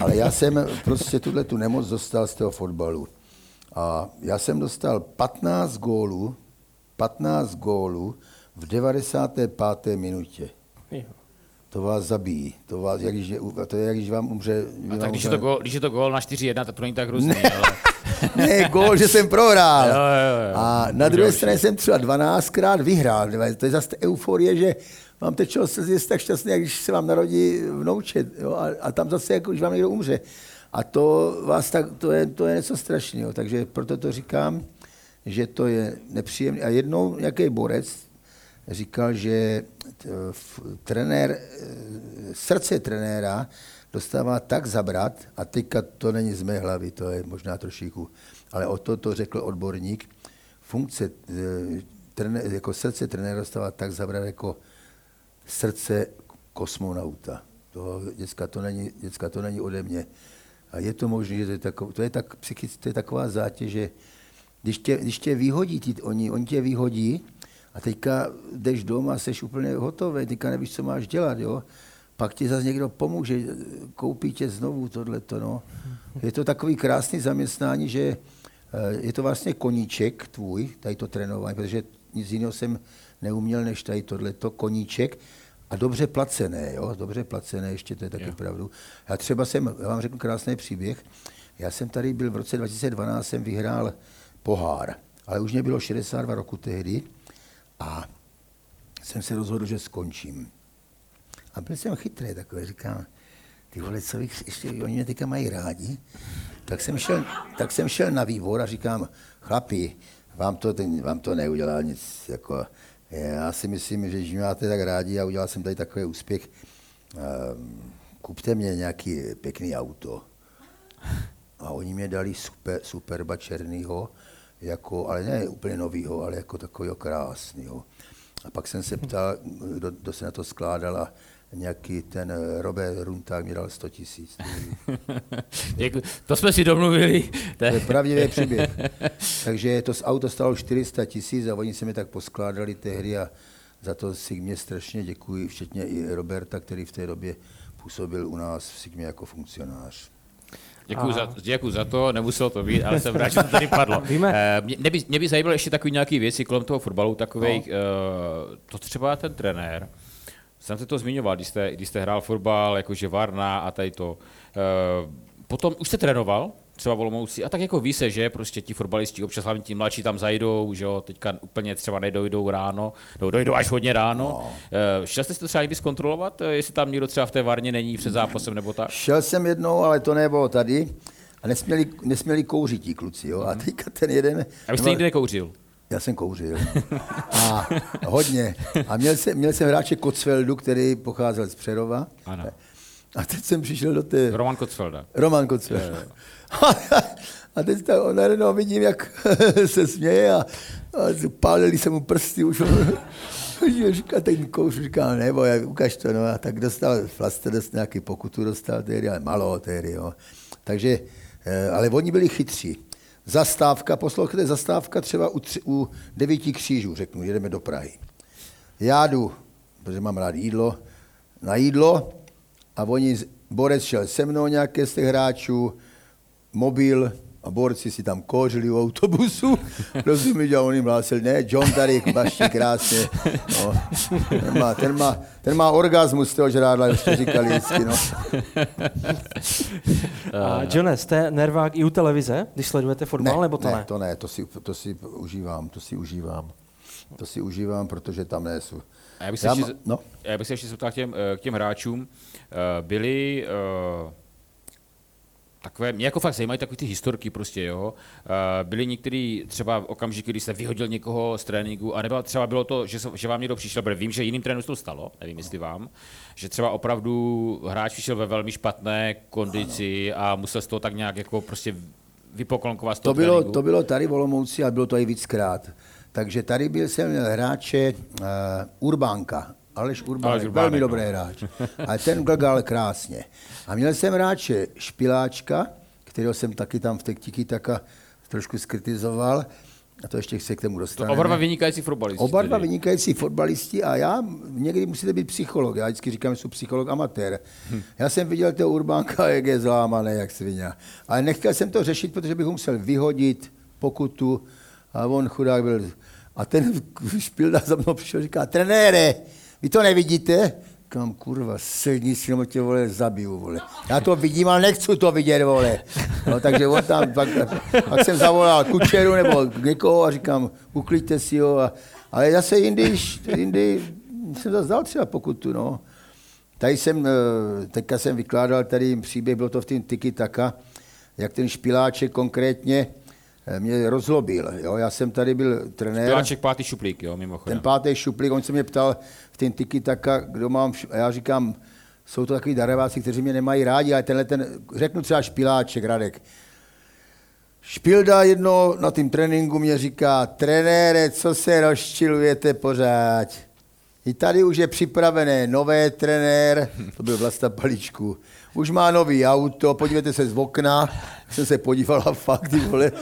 C: Ale já jsem prostě tuhle tu nemoc dostal z toho fotbalu. A já jsem dostal 15 gólů, 15 gólů, v 95. minutě. To vás zabíjí. To, vás, jak když, to je, jak když vám umře...
B: A tak když, umře... je to gól, když je to gól na 4-1, tak to není tak hrozný. Ne, ale...
C: ne gól, že jsem prohrál. Jo, jo, jo. A na druhé straně jsem třeba 12krát vyhrál. To je zase euforie, že vám tečelo se je tak šťastný, jak když se vám narodí vnoučet. Jo? A, a, tam zase, jako, když vám někdo umře. A to vás tak, to je, to je něco strašného. Takže proto to říkám, že to je nepříjemné. A jednou nějaký borec, říkal, že trenér, e, srdce trenéra dostává tak zabrat, a teďka to není z mé hlavy, to je možná trošičku, ale o to to řekl odborník, funkce, e, trenér, jako srdce trenéra dostává tak zabrat jako srdce kosmonauta. To, děcka, to není, děcka, to není ode mě. A je to možné, že to je, takov, to je, tak, to je taková zátěž, že když tě, když tě vyhodí, ty, oni, oni tě vyhodí, a teďka jdeš doma a jsi úplně hotový, teďka nevíš, co máš dělat, jo. Pak ti zase někdo pomůže, koupí tě znovu tohleto, no. Je to takový krásný zaměstnání, že eh, je to vlastně koníček tvůj, tady to trénování, protože nic jiného jsem neuměl než tady tohleto, koníček. A dobře placené, jo, dobře placené, ještě to je taky
B: Jo.
C: pravdu. Já třeba jsem, já vám řeknu krásný příběh, já jsem tady byl v roce 2012, jsem vyhrál pohár, ale už mě bylo 62 roku tehdy a jsem se rozhodl, že skončím. A byl jsem chytrý takový, říkám, ty vole, co bych, ještě, oni mě teďka mají rádi. Tak jsem, šel, tak jsem šel na výbor a říkám, chlapi, vám to, ten, vám to neudělá nic, jako, já si myslím, že mě máte tak rádi a udělal jsem tady takový úspěch, ehm, kupte mě nějaký pěkný auto. A oni mě dali super, superba černýho, jako, ale ne úplně novýho, ale jako takového krásného. A pak jsem se ptal, kdo, kdo se na to skládal a nějaký ten eh, Robert Runták mi dal 100 tisíc.
B: To jsme si domluvili. To je,
C: pravdivý příběh. Takže to auto stalo 400 tisíc a oni se mi tak poskládali tehdy a za to si mě strašně děkuji, včetně i Roberta, který v té době působil u nás v Sigmě jako funkcionář.
B: Děkuji, za, děkuji za to, nemuselo to být, ale jsem rád, že to tady padlo.
A: Víme-
B: Eh, Mě, mě, by, mě by zajímaly ještě takové nějaké věci kolem toho fotbalu, takových, no. to třeba ten trenér, jsem se to zmiňoval, když jste, když jste hrál fotbal, jakože Varna a tady to. Eh, Potom už jste trénoval, třeba v Olomouci, a tak jako ví se, že prostě ti fotbalisti, občas hlavně ti mladší tam zajdou, že jo, teďka úplně třeba nedojdou ráno, no, dojdou až hodně ráno. No. Šel jste si to třeba někdy zkontrolovat, eh, jestli tam někdo třeba v té Varně není před zápasem nebo tak?
C: Šel jsem jednou, ale to nebylo tady. A nesměli, nesměli kouřit ti kluci, jo. A teďka ten jeden...
B: A vy jste nikdy nekouřil?
C: Já jsem kouřil. A hodně. A měl jsem, měl jsem hráče Kocveldu, který pocházel z Přerova.
B: Ano.
C: A teď jsem přišel do té...
B: Roman Kocfelda.
C: Roman Kocvel. A teď on najednou vidím, jak se směje a, a pálili se mu prsty už. Říká, ten kouř říká, nebo jak, ukaž to, no a tak dostal, Flaster dostal nějaký pokutu, dostal tehdy, ale malo tehdy, jo. Takže, eh, ale oni byli chytří. Zastávka, poslouchejte, zastávka třeba u, tři, u devíti křížů, řeknu, jedeme do Prahy. Já jdu, protože mám rád jídlo, na jídlo a oni, Borec šel se mnou nějaké z těch hráčů, mobil a borci si tam kouřili u autobusu, rozumíš, a on jim hlásil, ne, John tady baští krásně, no. ten, má, ten, má, ten má orgasmus z toho žrádla, ještě říkali vždycky, no.
A: A Johne, jste nervák i u televize, když sledujete fotbal, nebo to ne?
C: ne? to ne, to si, to si užívám, to si užívám. To si užívám, protože tam nejsou.
B: A já bych se
C: Já
B: ještě,
C: no.
B: já bych se ještě zeptal k těm, eh, k těm hráčům. Eh, Byli eh, takové, mě jako fakt zajímají takové ty historky prostě, jo. Byly některý třeba okamžiky, kdy jste vyhodil někoho z tréninku, a nebo třeba bylo to, že, že vám někdo přišel, protože vím, že jiným se to stalo, nevím jestli vám, že třeba opravdu hráč přišel ve velmi špatné kondici a musel z toho tak nějak jako prostě vypoklonkovat z toho
C: To bylo,
B: tréninku.
C: to bylo tady v Olomouci, ale bylo to i víckrát. Takže tady byl jsem měl hráče uh, Urbánka, Aleš Urbánek,
B: Aleš Urbánek,
C: velmi
B: no.
C: dobrý hráč. Ale ten glgal krásně. A měl jsem hráče Špiláčka, kterého jsem taky tam v Tektiki taka trošku skritizoval. A to ještě se k tomu
B: To
C: dostaneme.
B: oba dva vynikající fotbalisti.
C: Oba dva vynikající fotbalisti a já někdy musíte být psycholog. Já vždycky říkám, že jsem psycholog amatér. Já jsem viděl toho Urbánka, jak je zlámaný, jak svině. Ale nechtěl jsem to řešit, protože bych ho musel vyhodit pokutu a on chudák byl. A ten špilda za mnou přišel říká, trenére, vy to nevidíte? Kam kurva, sedni si, tě vole zabiju, vole. Já to vidím, ale nechci to vidět, vole. No, takže on tam, pak, pak jsem zavolal kučeru nebo někoho a říkám, uklidte si ho. A, ale zase jindy, jindy jsem zase dal třeba pokutu, no. Tady jsem, eh, teďka jsem vykládal tady příběh, bylo to v tom Tiki Taka, jak ten špiláček konkrétně mě rozlobil. Jo? Já jsem tady byl trenér.
B: Piláček pátý šuplík, jo, mimochodem.
C: Ten pátý šuplík, on se mě ptal v ten tiki taka, kdo mám, a já říkám, jsou to takový dareváci, kteří mě nemají rádi, ale tenhle ten, řeknu třeba Špiláček, Radek. Špilda jedno na tím tréninku mě říká, trenére, co se rozčilujete pořád? I tady už je připravené nové trenér, to byl Vlasta Paličku, už má nový auto, podívejte se z okna, jsem se podíval a fakt, ty vole,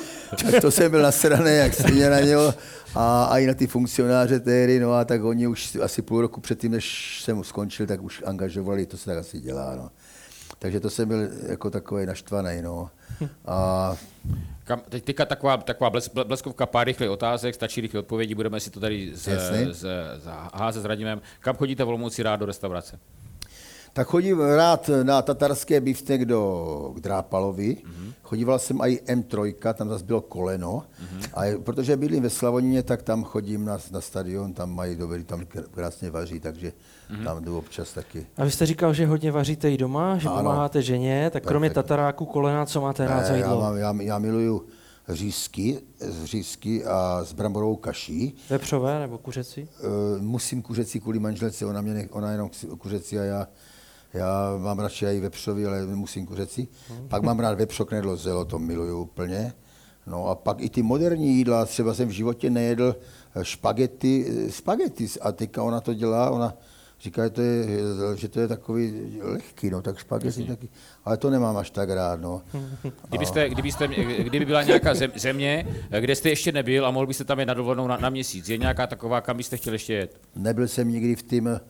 C: to jsem byl nasraný, jak se na něho a, a i na ty funkcionáře tehdy, no a tak oni už asi půl roku předtím, než jsem skončil, tak už angažovali, to se tak asi dělá, no. Takže to jsem byl jako takový naštvaný. No. A
B: Kam, teď teďka taková, taková bles, ble- bleskovka, pár rychlých otázek, stačí rychlé odpovědi, budeme si to tady z, z, z, házet s Radimem. Kam chodíte v Olomouci rád do restaurace?
C: Tak chodím rád na tatarské biftek do k Drápalovi. Mm-hmm. Chodíval jsem i M3, tam zase bylo koleno. Mm-hmm. A protože bydlím ve Slavonině, tak tam chodím na, na stadion, tam mají dobrý, tam kr- krásně vaří, takže mm-hmm. tam jdu občas taky.
A: A vy jste říkal, že hodně vaříte i doma, že
C: Ano.
A: pomáháte ženě, tak kromě
C: tak.
A: tataráku, kolena, co máte rád za
C: já,
A: jídlo?
C: mám, já, já miluju řízky, z řízky a s bramborovou kaší.
A: Vepřové nebo kuřecí?
C: Uh, musím kuřecí kvůli manželce, ona, mě, nech- ona jenom kuřecí a já, já mám radši i vepřový, ale musím kuřecí. Pak mám rád vepřo, knedlo, zelo, to miluju úplně. No a pak i ty moderní jídla, třeba jsem v životě nejedl eh, špagety, eh, spagety a teďka ona to dělá, ona říká, že to je, že to je takový lehký, no tak špagety taky, ale to nemám až tak rád, no.
B: Kdybyste, kdybyste, kdyby byla nějaká zem, země, kde jste ještě nebyl a mohl byste tam jet na dovolenou na, na měsíc, je nějaká taková, kam byste chtěl ještě jet?
C: Nebyl jsem nikdy v tým,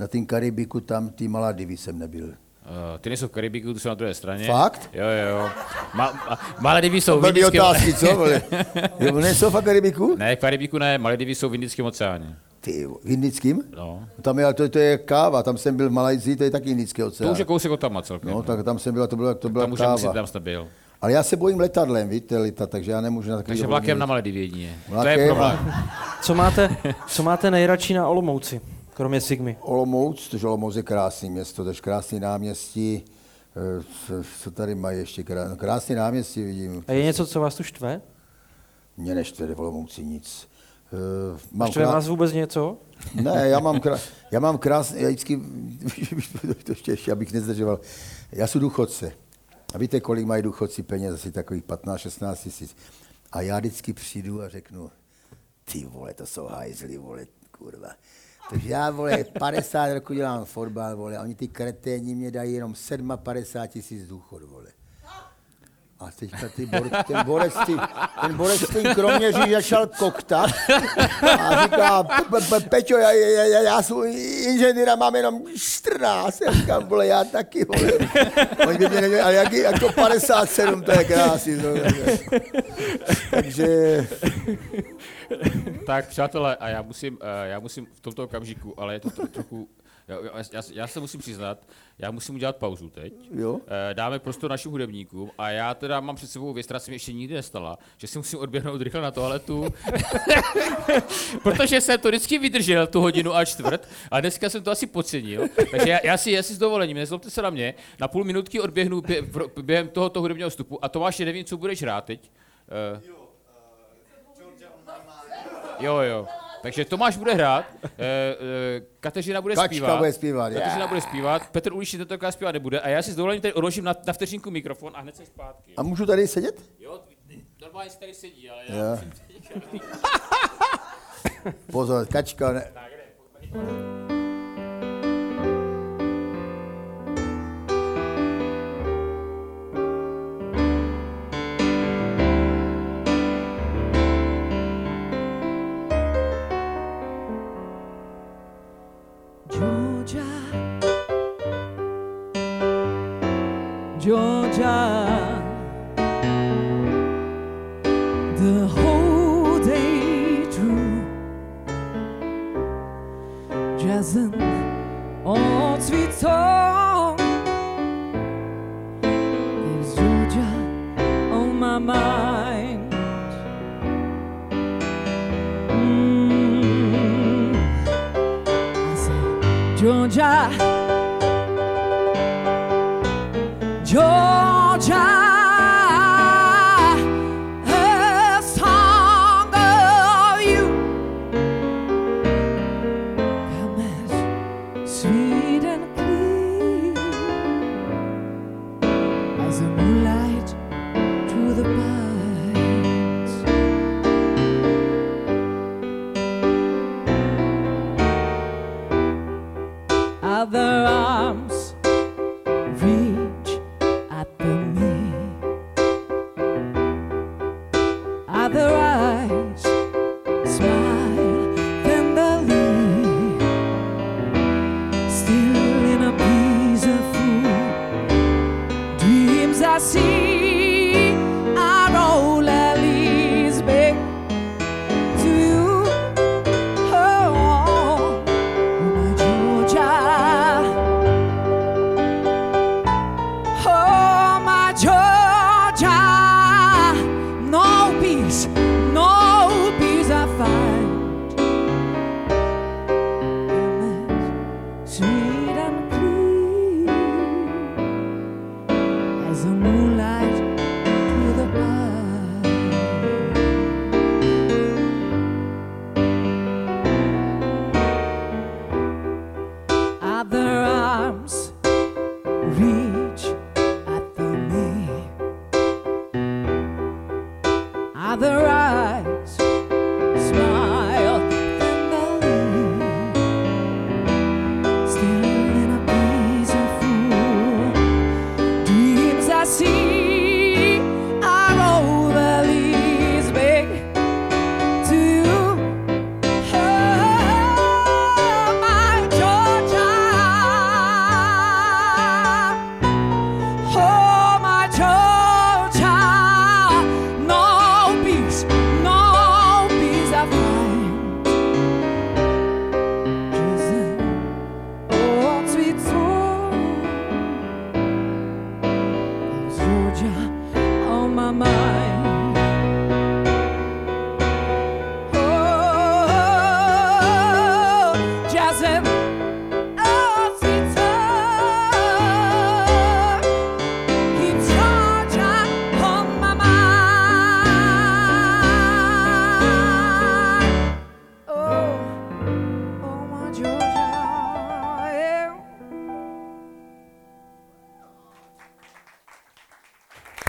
C: na tým Karibiku, tam ty Maladivy jsem nebyl.
B: Uh, ty nejsou v Karibiku, ty jsou na druhé straně.
C: Fakt?
B: Jo, jo, jo. Ma, ma, Maledivy jsou v Indickém...
C: otázky, co? vole? Jo, nejsou v Karibiku?
B: Ne, v Karibiku ne, Maledivy jsou v Indickém oceáně.
C: Ty, v indickým?
B: No.
C: Tam je, to, to je káva, tam jsem byl v Malajzii, to je taky indický
B: To
C: oceán.
B: už je kousek od tam celkem.
C: No, tak tam jsem byl, to byla, to byla
B: tam
C: káva.
B: tam jste byl.
C: Ale já se bojím letadlem, víte, letat, takže já nemůžu na takový
B: Takže vlakem na Maledivy jedině. To je problém.
A: Co máte, co máte nejradši na Olomouci, kromě Sigmy?
C: Olomouc, protože Olomouc je krásný město, to je krásný náměstí. Eh, co- Co tady mají ještě? krá- no, Krásný náměstí vidím.
A: A je něco, co vás tu štve?
C: Mě neštve v Olomouci nic. Eh, Mám
A: Štve
C: krá-
A: vás vůbec něco?
C: Ne, já mám, krá, já mám krásný, já vždycky, to ještě, ještě, abych nezdržoval, já jsem důchodce. A víte, kolik mají důchodci peněz? Asi takových 15-16 tisíc. A já vždycky přijdu a řeknu, ty vole, to jsou hajzli, vole, kurva. Takže já, vole, 50 roku dělám fotbal, vole, a oni ty kreténi mě dají jenom 57 tisíc důchod, vole. A teďka ty bor, ten borec, ten borec v tím kroměří začal koktat a říká, "Pe- pe- Peťo, já, já, já, já jsem inženýra, mám jenom 14. Já říkám, vole, já taky, vole. Oni by mě neměli, ale jak, jako 57, to je krásný. no. Takže
B: Tak, přátelé, a já musím, eh, já musím v tomto okamžiku, ale je to tro- trochu, já, já, já se musím přiznat, já musím udělat pauzu teď.
C: Jo.
B: Eh, Dáme prostor našim hudebníkům a já teda mám před sebou věc, která se mi ještě nikdy nestala, že si musím odběhnout rychle na toaletu, protože jsem to vždycky vydržel tu hodinu a čtvrt a dneska jsem to asi podcenil. Takže já, já si, já si s dovolením, nezlobte se na mě, na půl minutky odběhnu bě, během tohoto hudebního vstupu a Tomáš, nevím, co budeš hrát teď. Eh, Jo, jo. Takže Tomáš bude hrát, eh, eh, Kateřina bude
C: Kačka
B: zpívat.
C: bude zpívat,
B: Kateřina bude zpívat, Petr Uliš si tentokrát zpívat nebude a já si s dovolením tady odložím na, na vteřinku mikrofon a hned se zpátky.
C: a můžu tady sedět?
B: Jo, normálně si tady sedí, ale já
C: Jo.
B: musím.
C: Pozor, kačka, ne.
D: Georgia, Georgia, the whole day drew. see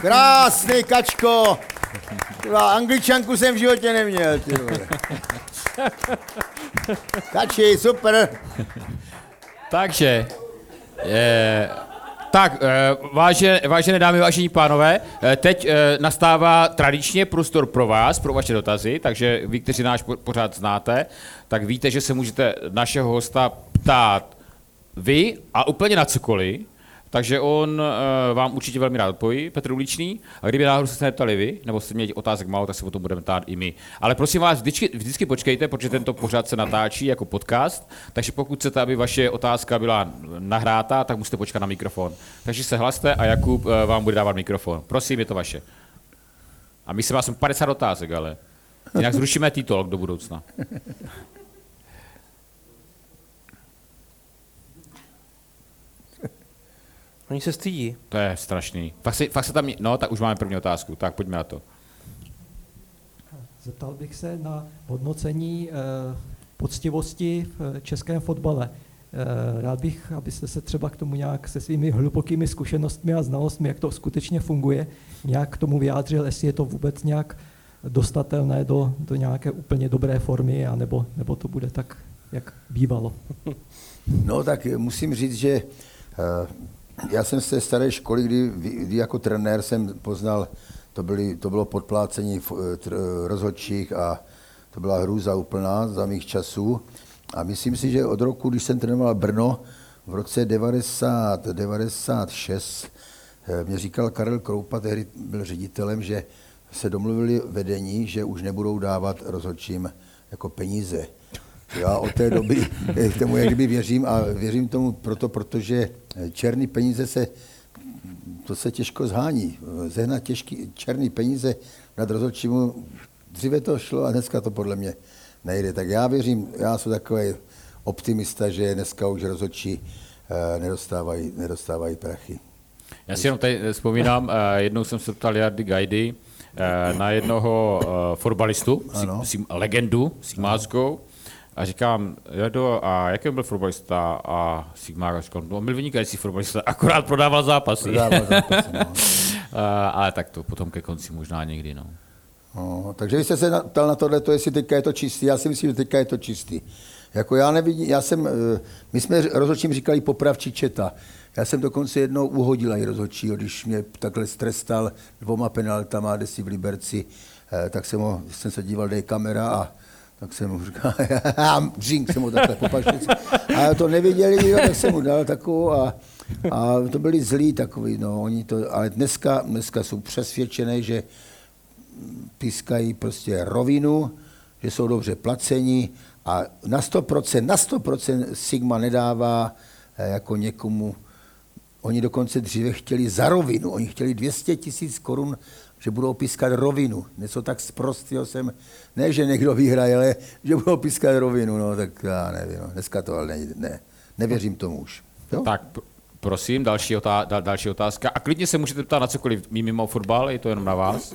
C: Krásný kačko! Tyva, angličanku jsem v životě neměl. Kači, super.
B: Takže, eh, tak, eh, váže, vážené dámy, vážení pánové, eh, teď nastává tradičně prostor pro vás, pro vaše dotazy, takže vy, kteří náš po- pořád znáte, tak víte, že se můžete našeho hosta ptát vy a úplně na cokoliv, takže on uh, vám určitě velmi rád odpoví, Petr Uličný. A kdyby náhodou se neptali vy, nebo jste měli otázek málo, tak se o tom budeme ptát i my. Ale prosím vás, vždycky, vždycky počkejte, protože tento pořad se natáčí jako podcast, takže pokud chcete, aby vaše otázka byla nahráta, tak musíte počkat na mikrofon. Takže se hlaste a Jakub uh, vám bude dávat mikrofon. Prosím, je to vaše. A my se vás 50 otázek, ale jinak zrušíme titulok do budoucna.
A: Oni se stydí.
B: To je strašný. Fakt se, fakt se tam... No, tak už máme první otázku. Tak pojďme na to.
E: Zeptal bych se na hodnocení eh, poctivosti v eh, českém fotbale. Eh, Rád bych, abyste se třeba k tomu nějak se svými hlubokými zkušenostmi a znalostmi, jak to skutečně funguje, nějak k tomu vyjádřil, jestli je to vůbec nějak dostatelné do, do nějaké úplně dobré formy, anebo, nebo to bude tak, jak bývalo.
C: No tak musím říct, že eh, já jsem z té staré školy, kdy, kdy jako trenér jsem poznal, to, byly, to bylo podplácení eh, tr- rozhodčích a to byla hrůza úplná za mých časů. A myslím si, že od roku, když jsem trénoval Brno, v roce 90, 96, eh, mě říkal Karel Kroupa, tehdy byl ředitelem, že se domluvili vedení, že už nebudou dávat rozhodčím jako peníze. Já od té doby k tomu jak kdyby věřím a věřím tomu proto, protože černý peníze se, to se těžko zhání. Zehnat těžký, černý peníze nad rozhodčímu, dříve to šlo a dneska to podle mě nejde. Tak já věřím, já jsem takový optimista, že dneska už rozhodčí eh, nedostávají, nedostávají prachy.
B: Já si jenom tady eh, vzpomínám, eh, jednou jsem se ptal Jardy Gajdy eh, na jednoho eh, fotbalistu,
C: Ano.
B: legendu Sigmářskou, a říkám, Jardo, a jaký byl fotbalista? A Sigmár říkal, no on byl vynikající fotbalista, akorát prodával zápasy.
C: Prodával zápasy, no.
B: Eh, ale tak to potom ke konci možná někdy, no.
C: No, takže vy jste se na- ptal na tohle, to, jestli teďka je to čistý. Já si myslím, že teďka je to čistý. Jako já nevidím, já jsem, eh, my jsme rozhodčím říkali popravčí četa. Já jsem dokonce jednou uhodil i rozhodčího, když mě takhle strestal dvoma penaltama, kde si v Liberci, eh, tak jsem, ho, jsem se díval, kde je kamera a tak jsem mu říkal, a žink jsem mu takhle po pašnici. A to neviděli, jo, tak jsem mu dal takovou a A to byli zlí takový, no, oni to, ale dneska, dneska jsou přesvědčené, že pískají prostě rovinu, že jsou dobře placení a na 100%, na 100% Sigma nedává eh, jako někomu, oni dokonce dříve chtěli za rovinu, oni chtěli 200 tisíc korun, že budou pískat rovinu. Něco tak zprostého jsem, ne, že někdo vyhraje, ale že budou pískat rovinu, no tak já nevím, no. dneska to ale ne, ne, nevěřím tomu už. Jo?
B: Tak pr- prosím, další, otá- da- další otázka. A klidně se můžete ptát na cokoliv mimo fotbal, je to jenom na vás.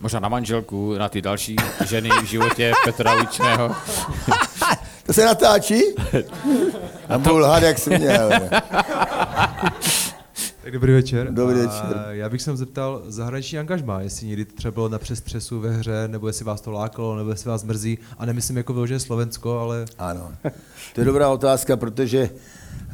B: Možná na manželku, na ty další ženy v životě Petra Ličného.
C: To se natáčí? A budu lhát, jak jsem měl.
F: Tak dobrý večer.
C: Dobrý
F: A
C: večer.
F: Já bych se zeptal zahraniční angažma, jestli někdy třeba bylo na přestřesu ve hře, nebo jestli vás to lákalo, nebo jestli vás mrzí. A nemyslím jako vyloženě Slovensko, ale
C: Ano, to je dobrá otázka, protože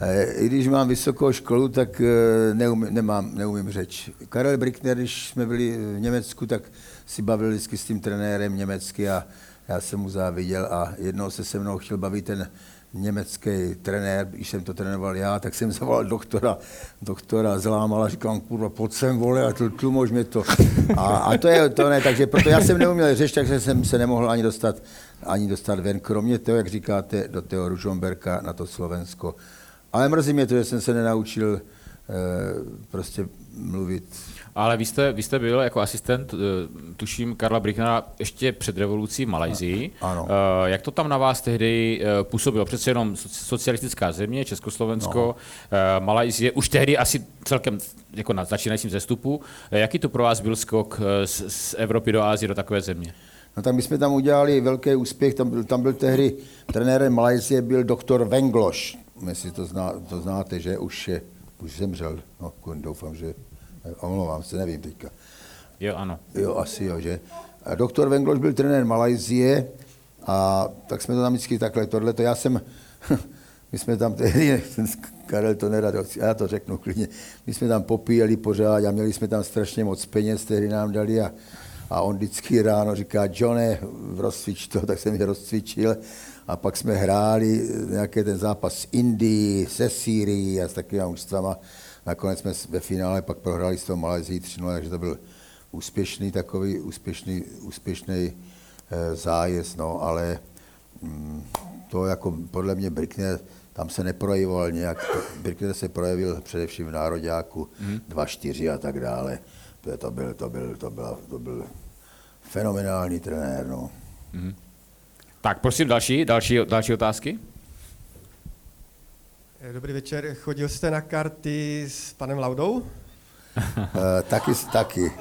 C: eh, i když mám vysokou školu, tak eh, neumím, nemám, neumím řeč. Karel Brickner, když jsme byli v Německu, tak si bavil vždycky s tím trenérem německy a já jsem mu záviděl a jednou se se mnou chtěl bavit ten německý trenér, když jsem to trénoval já, tak jsem zavolal doktora, doktora zlámal a říkal, kurva, pojď sem, vole, a tl- tlumož mě to. A, a to je to ne, takže proto já jsem neuměl řešit, takže jsem se nemohl ani dostat, ani dostat ven, kromě toho, jak říkáte, do toho Ružomberka na to Slovensko. Ale mrzí mě to, že jsem se nenaučil eh, prostě mluvit
B: Ale vy jste, vy jste byl jako asistent, eh, tuším, Karla Brichnera ještě před revolucí v Malajzii.
C: Ano.
B: Eh, Jak to tam na vás tehdy eh, působilo? Přece jenom soci- socialistická země, Československo, no. Malajzie, už tehdy asi celkem jako na začínajícím zestupu. Jaký to pro vás byl skok z, z Evropy do Ázie do takové země?
C: No tak my jsme tam udělali velký úspěch, tam byl, tam byl tehdy trenérem Malajzie byl doktor Vengloš, jestli to, zná, to znáte, že už, je, už zemřel, no doufám, že, omlouvám se, nevím teďka.
B: Jo, ano.
C: Jo, asi jo, že. A doktor Vengloš byl trenér Malajzie a tak jsme to tam vždycky takhle, tohle to já jsem, my jsme tam tehdy, ten Karel to nerad, já to řeknu klidně, my jsme tam popíjeli pořád a měli jsme tam strašně moc peněz, tehdy nám dali a, a on vždycky ráno říká, Johne, rozcvič to, tak jsem je rozcvičil a pak jsme hráli nějaký ten zápas s Indií, se Sýrií a s takovými mužstvama. Nakonec jsme ve finále pak prohráli s tou Malezí 3 takže to byl úspěšný takový, úspěšný, úspěšný eh, zájezd, no, ale mm, to jako podle mě Brickner, tam se neprojevoval nějak, Brickner se projevil především v Nároďáku, mm. 2-4 a tak dále. To, to, byl, to, byl, to, byl, to byl fenomenální trenér, no.
B: Tak prosím další, další, další otázky.
G: Dobrý večer. Chodil jste na karty s panem Laudou?
C: Eh, taky, taky.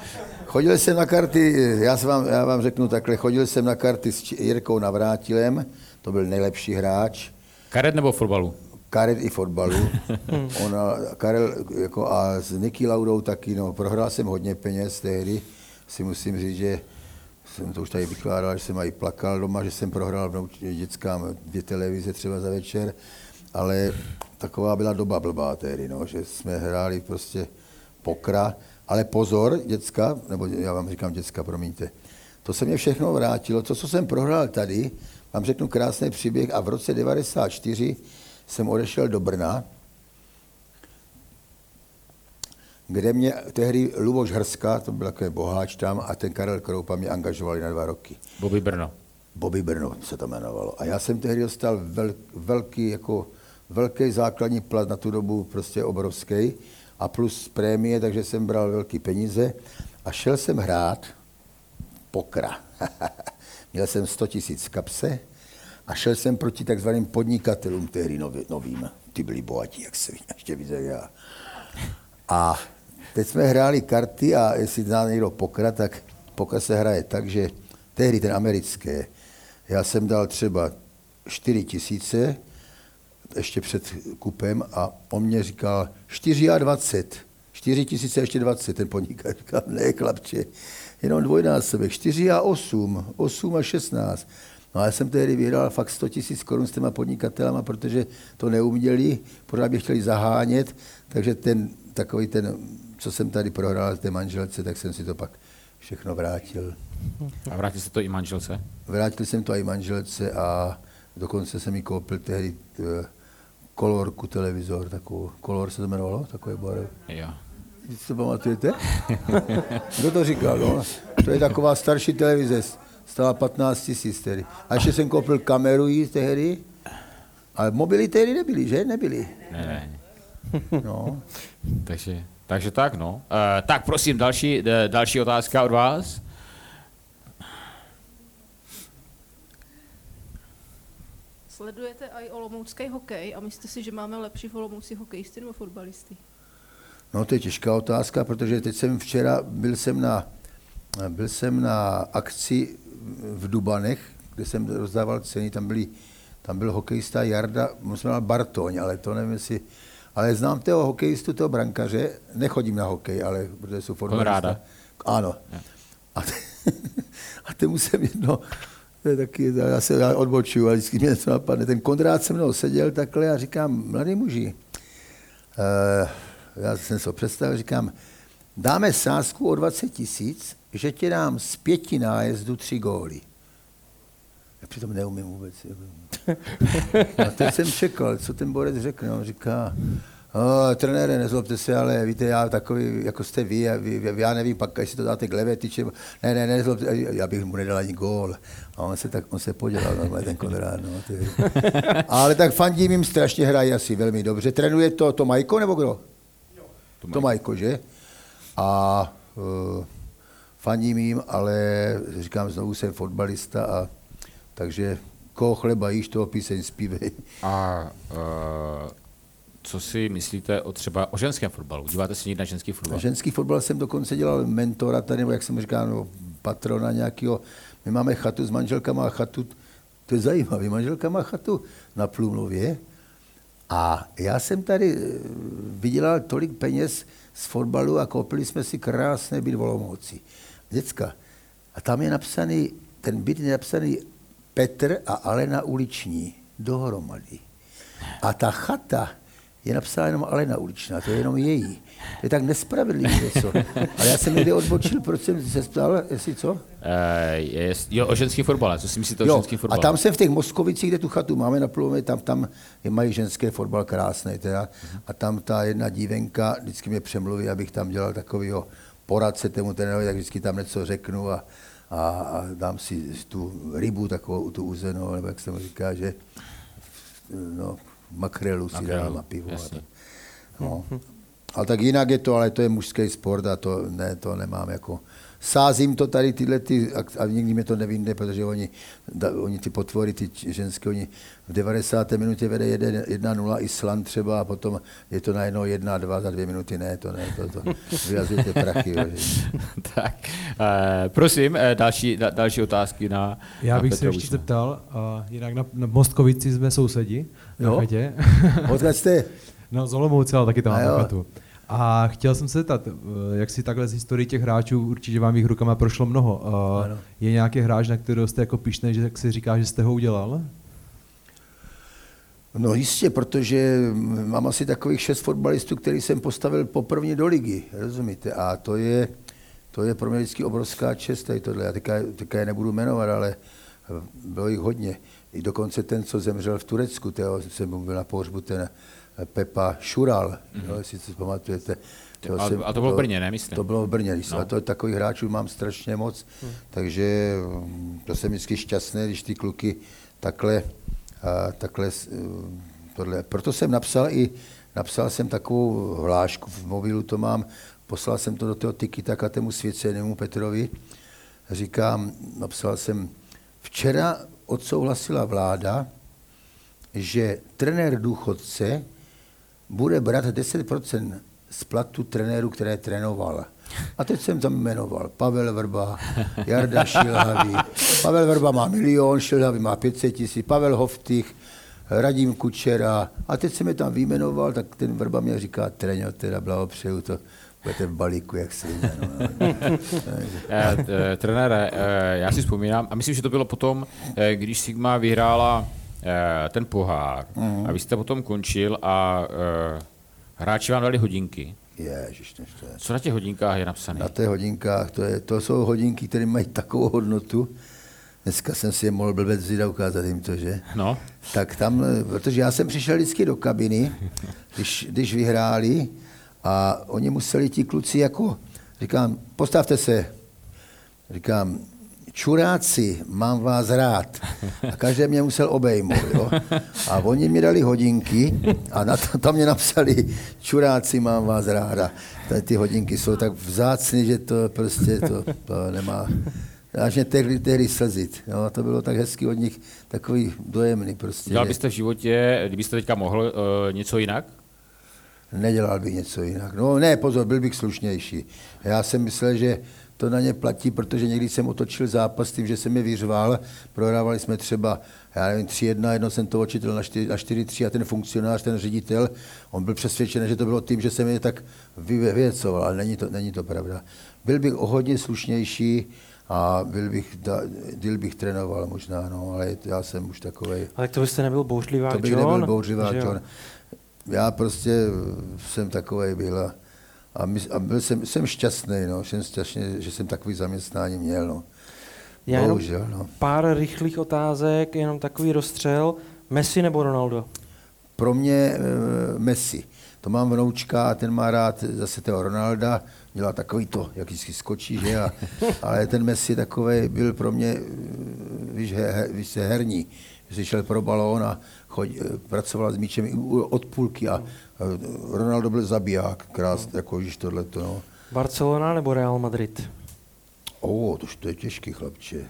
C: Chodil jsem na karty, já, se vám, já vám řeknu takhle, chodil jsem na karty s Jirkou Navrátilem, to byl nejlepší hráč,
B: Karet nebo fotbalu?
C: karet i fotbalu. Ona, Karel jako a s Niky Laudou taky, no, prohrál jsem hodně peněz tehdy, si musím říct, že jsem to už tady vykládal, že jsem i plakal doma, že jsem prohrál vnouč- dětskám dvě televize třeba za večer, ale taková byla doba blbá tehdy, no, že jsme hráli prostě pokra, ale pozor, děcka, nebo já vám říkám děcka, promiňte, to se mě všechno vrátilo. To, co jsem prohrál tady, vám řeknu krásný příběh a v roce 94 jsem odešel do Brna, kde mě tehdy Luboš Hrska, to byl takový boháč tam, a ten Karel Kroupa mě angažovali na dva roky.
B: Bobby Brno.
C: Bobby Brno se to jmenovalo. A já jsem tehdy dostal vel, velký, jako velký základní plat na tu dobu, prostě obrovský, a plus prémie, takže jsem bral velký peníze a šel jsem hrát pokra. Měl jsem 100 tisíc kapse a šel jsem proti takzvaným podnikatelům tehdy nový, novým. Ty byli bohatí, jak se ještě viděl já. A teď jsme hráli karty a jestli zná někdo pokra, tak pokra se hraje tak, že tehdy ten americké, já jsem dal třeba 4 tisíce, ještě před kupem a on mě říkal 24, 4 tisíce ještě 20, ten podnikatel říkal, ne chlapče, jenom dvojnásobek, 4 a 8, 8 a 16. No a já jsem tehdy vyhrál fakt 100 tisíc korun s těma podnikatelama, protože to neuměli, pořád mě chtěli zahánět, takže ten takový ten, co jsem tady prohrál té manželce, tak jsem si to pak všechno vrátil.
B: A vrátil se to i manželce?
C: Vrátil jsem to i manželce a dokonce jsem mi koupil tehdy eh, kolorku televizor, takovou, kolor se to jmenovalo, takový barev.
B: Jo.
C: Si pamatujete? Kdo to říkal? No? To je taková starší televize, stála 15 tisíc tedy. A ještě jsem koupil kameru jí tehdy, ale mobily tehdy nebyly, že? Nebyly.
B: Ne, ne.
C: No.
B: Takže, takže tak, no. Uh, tak prosím, další, eh, další otázka od vás.
H: Sledujete i olomoucký hokej a myslíte si, že máme lepší v Olomouci hokejisty nebo fotbalisty?
C: no to je těžká otázka, protože teď jsem včera, byl jsem na, byl jsem na akci v Dubanech, kde jsem rozdával ceny, tam, byli, tam byl hokejista Jarda, musím říct Bartoň, ale to nevím, jestli, ale znám toho hokejistu, toho brankaře, nechodím na hokej, ale protože jsou fotbalista.
B: Konráda.
C: Ano. A, te, a ten musím jedno, to je taky, já se já odbočuju, ale vždycky mě něco napadne. Ten Konrád se mnou seděl takhle a říkám, mladý muži, uh, já jsem se ho představil, říkám, dáme sázku o 20 tisíc, že ti dám z pěti nájezdů tři góly. Já přitom neumím vůbec. A teď jsem čekal, co ten borec řekne. On říká, Oh, trenére, nezlobte se, ale víte, já takový, jako jste vy, já, vy, já nevím, pak jestli to dáte k levé tyče, ne, ne, nezlobte, já bych mu nedal ani gól. A on se, tak, on se podělal, normálně ten Konrád, no, ty. Ale tak fandím jim strašně hrají asi velmi dobře. Trénuje to, to Majko nebo kdo? To, to Majko, že? A uh, fandím jim, ale říkám, znovu jsem fotbalista a takže koho chleba jíš, toho píseň zpívej.
B: A uh, co si myslíte o třeba o ženském fotbalu? Díváte se někdy na ženský fotbal?
C: Ženský fotbal jsem dokonce dělal mentora tady, nebo jak jsem říkal, no, patrona nějakého. My máme chatu s manželkama a chatu, to je zajímavé, manželka má chatu na Plumlově a já jsem tady eh, vydělal tolik peněz z fotbalu a koupili jsme si krásné byt v Olomouci. Děcka. A tam je napsaný, ten byt je napsaný Petr a Alena Uliční dohromady. A ta chata je napsána jenom Alena Uličná, to je jenom její. Je tak nespravedlivé něco. Ale já jsem někde odbočil, proč jsem se ptal, jestli co?
B: Uh, je, jo, o ženský fotbale, co si myslíte o
C: Jo,
B: ženském
C: a
B: fotbale?
C: tam jsem v těch Moskovicích, kde tu chatu máme na Plumě, tam, tam je, mají ženské fotbal krásný teda. A tam ta jedna dívenka vždycky mě přemluví, abych tam dělal takovýho poradce tému trenérovi, tak vždycky tam něco řeknu a, a, a dám si tu rybu takovou, tu uzenou, nebo jak se mu říká, že no, makrelu si
B: Makrelu,
C: dám a pivo. A tak. no. Ale tak jinak je to, ale to je mužský sport a to, ne, to nemám jako... Sázím to tady tyhle ty, a- a nikdy mě to nevyjde, protože oni, da, oni ty potvory, ty ženské, oni v 90. minutě vede 1-0 Island třeba a potom je to najednou 1-2 za dvě minuty, ne, to ne, to, to vyjazujete prachy. jo,
B: tak, uh, prosím, uh, další, da, další otázky na
F: Já
B: na
F: bych
B: Petra
F: se ještě zeptal, uh, jinak na, na Mostkovici jsme sousedi na
C: Jo?
F: chatě.
C: Odkud jste?
F: No z Olomouce, ale taky tam
C: A
F: mám chatu. A chtěl jsem se zeptat, eh, jak si takhle z historii těch hráčů, určitě vám jich rukama prošlo mnoho. Eh,
C: Ano.
F: Je nějaký hráč, na kterého jste jako pišnej, že si říká, že jste ho udělal?
C: No jistě, protože mám asi takových šest fotbalistů, který jsem postavil poprvé do ligy, rozumíte? A to je, to je pro mě vždycky obrovská čest, tady tohle. Já teďka, teďka je nebudu jmenovat, ale bylo jich hodně. I dokonce ten, co zemřel v Turecku, toho jsem mu byl na pohřbu, ten Pepa Šural, mm-hmm. jo, jestli si pamatujete.
B: Mhm. A-
C: jsem-
B: a to bylo v Brně, ne, myslím?
C: To bylo v Brně,
B: No.
C: a to takových hráčů mám strašně moc, hmm. takže mm, to jsem vždycky šťastný, když ty kluky takhle, a, takhle s- mm, tohle. Proto jsem napsal i, napsal jsem takovou hlášku v mobilu, to mám, poslal jsem to do toho taka tému svěcenému Petrovi, říkám, napsal jsem, včera odsouhlasila vláda, že trenér důchodce bude brát 10% z platu trenéru, které trénoval. A teď jsem tam jmenoval Pavel Vrba, Jarda Šilhavý. Pavel Vrba má milion, Šilhavý má 500 tisíc, Pavel Hoftych, Radim Kučera. A teď jsem je tam vyjmenoval, tak ten Vrba mě říká, treňo, teda blahopřeju to, budete v balíku, jak si no, no.
B: Eh, eh, Trenére, eh, já si vzpomínám, a myslím, že to bylo potom, když Sigma vyhrála ten pohár
C: Mhm.
B: a vy jste potom končil a hráči vám dali hodinky.
C: Ježiš, to je.
B: Co na těch hodinkách je napsané?
C: Na těch hodinkách, to, je, to jsou hodinky, které mají takovou hodnotu, Dneska jsem si je mohl blbec vzít a ukázat jim to, že?
B: No.
C: Tak tam, protože já jsem přišel vždycky do kabiny, když, když vyhráli a oni museli ti kluci jako, říkám, postavte se, říkám, čuráci, mám vás rád. A každý mě musel obejmout. Jo? A oni mi dali hodinky a na to, tam mě napsali, čuráci, mám vás ráda. Tady ty hodinky jsou tak vzácný, že to prostě to, to nemá, až mě tehdy, tehdy slzit. Jo? To bylo tak hezký od nich, takový dojemný prostě.
B: Dělal byste v životě, kdybyste teďka mohl, uh, něco jinak?
C: Nedělal bych něco jinak. No ne, pozor, byl bych slušnější. Já jsem myslel, že to na ně platí, protože někdy jsem otočil zápas tím, že jsem je vyřval. Prohrávali jsme třeba, já nevím, 3-1, jedno jsem to očitil na 4 na 4-3 a ten funkcionář, ten ředitel, on byl přesvědčen, že to bylo tím, že jsem je tak vyvěcoval, ale není to, není to pravda. Byl bych o hodně slušnější a byl bych, da, díl bych trénoval možná, no, ale já jsem už takovej.
A: Ale to byste nebyl bouřlivá
C: To bych
A: John?
C: nebyl
A: jo?
C: John. Já prostě jsem takový byl a, a, my, a byl jsem, jsem šťastný, no, jsem šťastný, že jsem takový zaměstnání měl. No.
A: Já jenom
C: Bohužel, no.
A: pár rychlých otázek, jenom takový rozstřel. Messi nebo Ronaldo?
C: Pro mě e, Messi. To mám vnoučka a ten má rád zase toho Ronalda, dělá takový to, jak vždycky skočí, že? A, ale ten Messi takový byl pro mě, eh, víš, he, he, víš se herní. Že šel pro balón a choď, eh, pracoval s míčem od půlky a, Ronaldo byl zabiják, krás, jako víš tohleto, no.
A: Barcelona nebo Real Madrid?
C: O, to, to je těžký, chlapče.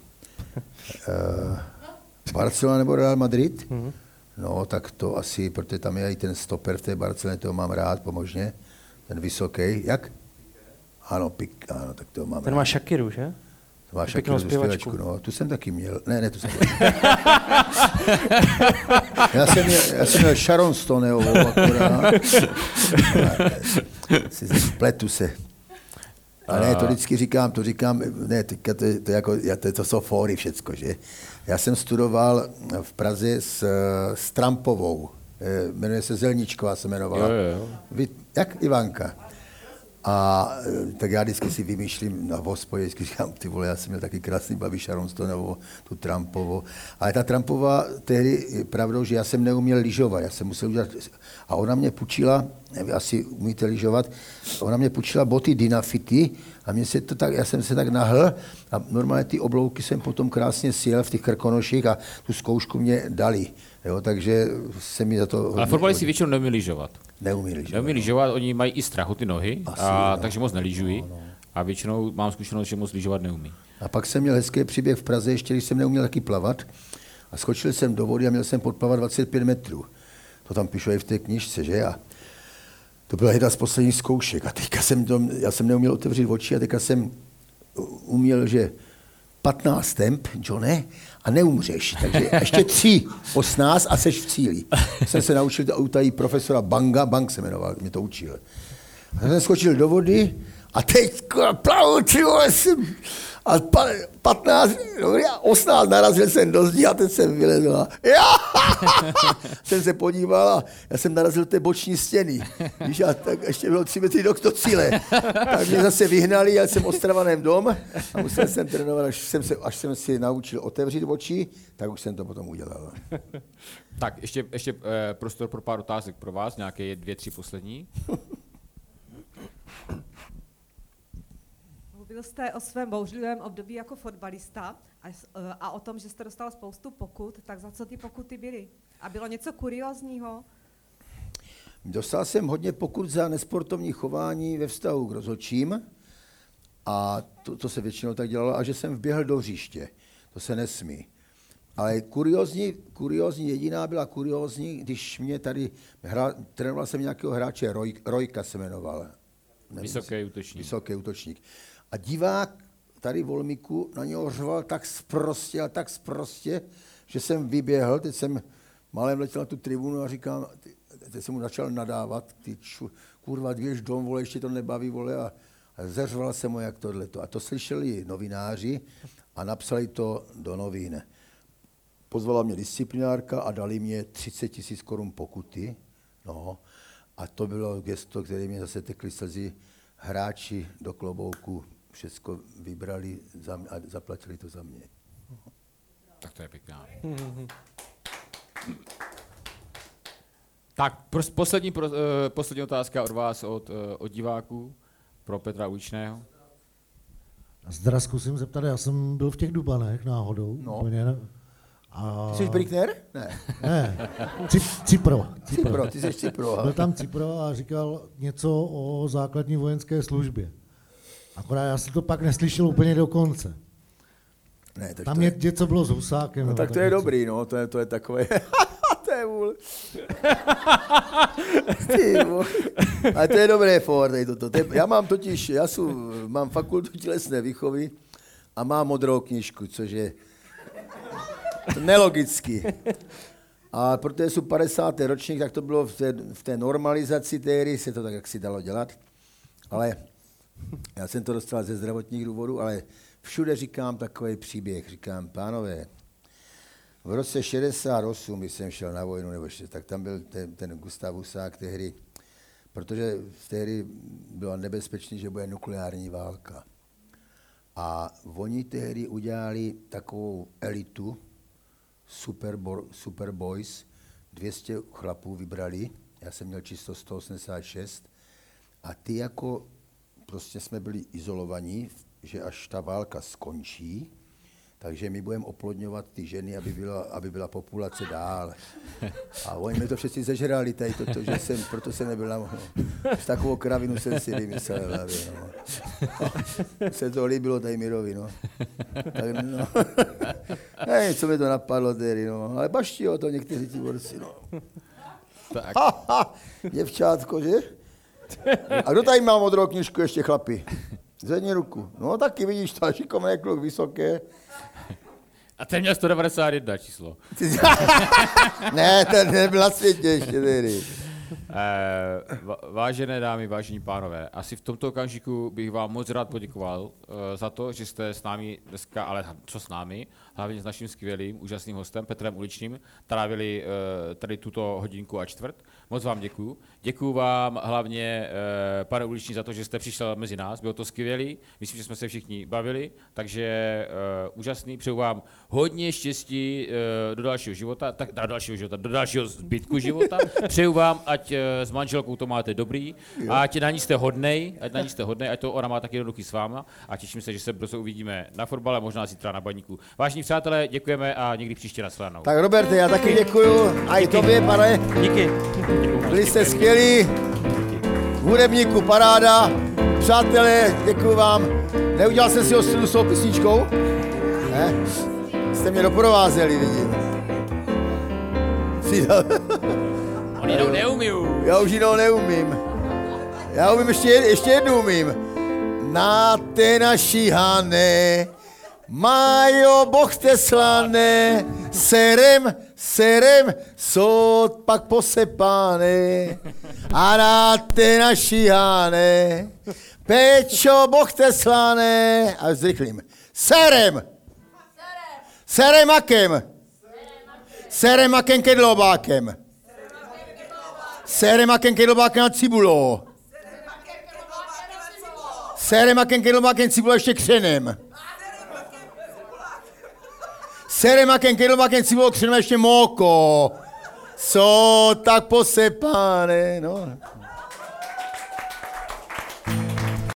C: Uh, Barcelona nebo Real Madrid?
A: Mhm.
C: No, tak to asi, protože tam je i ten stoper v té Barceloně, toho mám rád, pomožně. Ten vysoký, jak? Ano, pik, ano, tak to mám
A: Ten
C: rád.
A: má Shakiru, že?
C: Máš
A: pěknou zpěvačku.
C: No, tu jsem taky měl. Ne, ne, tu jsem já, jsem měl, já jsem měl Sharon Stoneovou akorát. Pletu se. A ne, to vždycky říkám, to říkám, ne, teďka to, je- to, jako, to, to jsou fóry všecko, že? Já jsem studoval v Praze s, s Trumpovou, eh, jmenuje se Zelničková, se jmenovala.
B: Jo, jo.
C: Vy, jak Ivanka? A eh, tak já vždycky si vymýšlím na hospodě, vždycky říkám, ty vole, já jsem měl taky krásný babi Sharon Stoneovou, tu Trumpovou. Ale ta Trumpová tehdy je pravdou, že já jsem neuměl lyžovat, já jsem musel udělat, a ona mě půjčila, nevím, asi umíte lyžovat, ona mě půjčila boty Dynafity a mě se to tak, já jsem se tak nahl a normálně ty oblouky jsem potom krásně sjel v těch krkonoších a tu zkoušku mě dali. Jo, takže se mi za to...
B: Ale fotbalisti
C: hodně-
B: většinou neumí lyžovat.
C: Neumí lyžovat.
B: Neumí lyžovat, oni mají i strach o ty nohy,
C: Asi,
B: a,
C: no.
B: takže moc nelížují. A většinou mám zkušenost, že moc lyžovat neumí.
C: A pak jsem měl hezký příběh v Praze, ještě když jsem neuměl taky plavat. A skočil jsem do vody a měl jsem podplavat 25 metrů. To tam píšu i v té knižce, že? A to byla jedna z posledních zkoušek. A teďka jsem to, já jsem neuměl otevřít oči a teďka jsem uměl, že 15 temp, Johne, a neumřeš. Takže ještě tři, 18 a seš v cíli. Jsem se naučil to utají profesora Banga, Bang se jmenoval, mě to učil. A jsem skočil do vody a teď plavu, jsem, a pa, 15, dobrý, a 18 narazil jsem do zdi a teď jsem vylezl. a Já, jsem se podíval a já jsem narazil té boční stěny. Víš, a tak ještě bylo tři metry do, cíle. Tak mě zase vyhnali, já jsem ostravanem dom a musel jsem trénovat, až jsem, se, až jsem si naučil otevřít oči, tak už jsem to potom udělal.
B: Tak, ještě, ještě eh, prostor pro pár otázek pro vás, nějaké dvě, tři poslední.
I: Mluvil jste o svém bouřlivém období jako fotbalista a, eh, a o tom, že jste dostal spoustu pokut, tak za co ty pokuty byly? A bylo něco kuriozního?
C: Dostal jsem hodně pokut za nesportovní chování ve vztahu k rozhodčím a to, to se většinou tak dělalo, a že jsem vběhl do hřiště. To se nesmí. Ale kuriozní, kuriozní, jediná byla kuriozní, když mě tady, hra, trénoval jsem nějakého hráče, Roj, Rojka se jmenoval. Nevím,
B: Vysoký útočník.
C: Vysoký útočník. A divák tady v Olmiku na něho řval tak sprostě, ale tak sprostě, že jsem vyběhl, teď jsem malém letěl na tu tribunu a říkám, teď jsem mu začal nadávat, ty ču, kurva, dvěž dom, vole, ještě to nebaví, vole, a, a zeřval jsem mu, jak tohleto. A to slyšeli novináři a napsali to do novin. Pozvala mě disciplinárka a dali mě 30 tisíc korun pokuty. No, a to bylo gesto, které mě zase tekly slzy. Hráči do klobouku všecko vybrali za mě, a zaplatili to za mě.
B: Tak to je pěkná. Tak, pros, poslední, pro, uh, poslední otázka od vás, od, uh, od diváků, pro Petra Uličného.
J: Zdra zkusím zeptat, já jsem byl v těch Dubanech náhodou.
C: No.
J: Úplně, ne- a...
C: Ty jsi Brickner? Ne.
J: Ne, Cip, Cipro.
C: Cipro, ty jsi Cipro.
J: Byl tam Cipro a říkal něco o základní vojenské službě. Akorát já jsem to pak neslyšel úplně do konce.
C: Ne, tak
J: Tam
C: to
J: je, něco bylo s Husákem.
C: No tak to je
J: něco.
C: dobrý, no, to je, to je takové, to je vůl. Ty vole. Ale to je dobré, for, tady toto. To je, já mám totiž, já jsou, mám fakultu tělesné výchovy a mám modrou knížku, což je nelogicky. A protože jsou 50. ročník, tak to bylo v té, v té normalizaci té hry, se to tak jak si dalo dělat. Ale já jsem to dostal ze zdravotních důvodů, ale všude říkám takový příběh. Říkám, pánové, v roce 68, když jsem šel na vojnu, nebo ještě, tak tam byl ten, ten Gustav Husák tehdy, protože hry bylo nebezpečné, že bude nukleární válka. A oni tehdy udělali takovou elitu, Super, Bo- Super Boys, 200 chlapů vybrali, já jsem měl číslo 186, a ty jako, prostě jsme byli izolovaní, že až ta válka skončí, takže my budeme oplodňovat ty ženy, aby byla, aby byla populace dál. A oni mi to všichni zežrali tady, toto, že jsem, proto jsem nebyl na no. S takovou kravinu jsem si vymyslel hlavě, no. Se to líbilo tady Mirovi, no. Tak, no. Hej, co mi to napadlo tedy, no. Ale baští o to někteří ti borci, no.
B: Tak.
C: Ha, ha, děvčátko, že? A kdo tady má modrou knižku ještě, chlapi? Zvedni ruku. No taky vidíš, to šikovný kluk, vysoké.
B: A ten měl 191 číslo.
C: ne, ten nebyl na světě ještě tehdy.
B: Eh, vážené dámy, vážení pánové, asi v tomto okamžiku bych vám moc rád poděkoval eh, za to, že jste s námi dneska, ale co s námi, hlavně s naším skvělým, úžasným hostem Petrem Uličným, trávili eh, tady tuto hodinku a čtvrt. Moc vám děkuju. Děkuju vám hlavně, eh, pane Uliční, za to, že jste přišel mezi nás. Bylo to skvělý. Myslím, že jsme se všichni bavili, takže eh, úžasný. Přeju vám hodně štěstí do dalšího života, tak do dalšího života, do dalšího zbytku života. Přeju vám, ať s manželkou to máte dobrý, a ať na ní jste hodnej, ať na ní jste hodnej, ať to ona má taky jednoduchý s váma a těším se, že se brzo uvidíme na fotbale, možná zítra na baníku. Vážení přátelé, děkujeme a někdy příště nashledanou.
C: Tak Roberte, já taky děkuju. A i tobě, pane.
A: Díky.
C: Byli jste skvělí. Hudebníku, paráda. Přátelé, děkuju vám. Neudělal jsem si ostudu s tou písničkou? Ne? Jste mě doprovázeli, vidím.
B: Oni jinou neumiju.
C: Já už jinou neumím. Já umím ještě, ještě jednu umím. Na té naší Hané, Majo, boh te slané, serem, serem, sod pak posepáne. A na té naší Hané, Pečo, boh te slané, a zrychlím. Serem, seremakem, seremakem kedlobákem. Seremaken kedlobákem a cibulo. Seremaken kedlobákem cibulo ještě křenem. Seremaken cibulo křenem a ještě moko. Co tak posepané, no.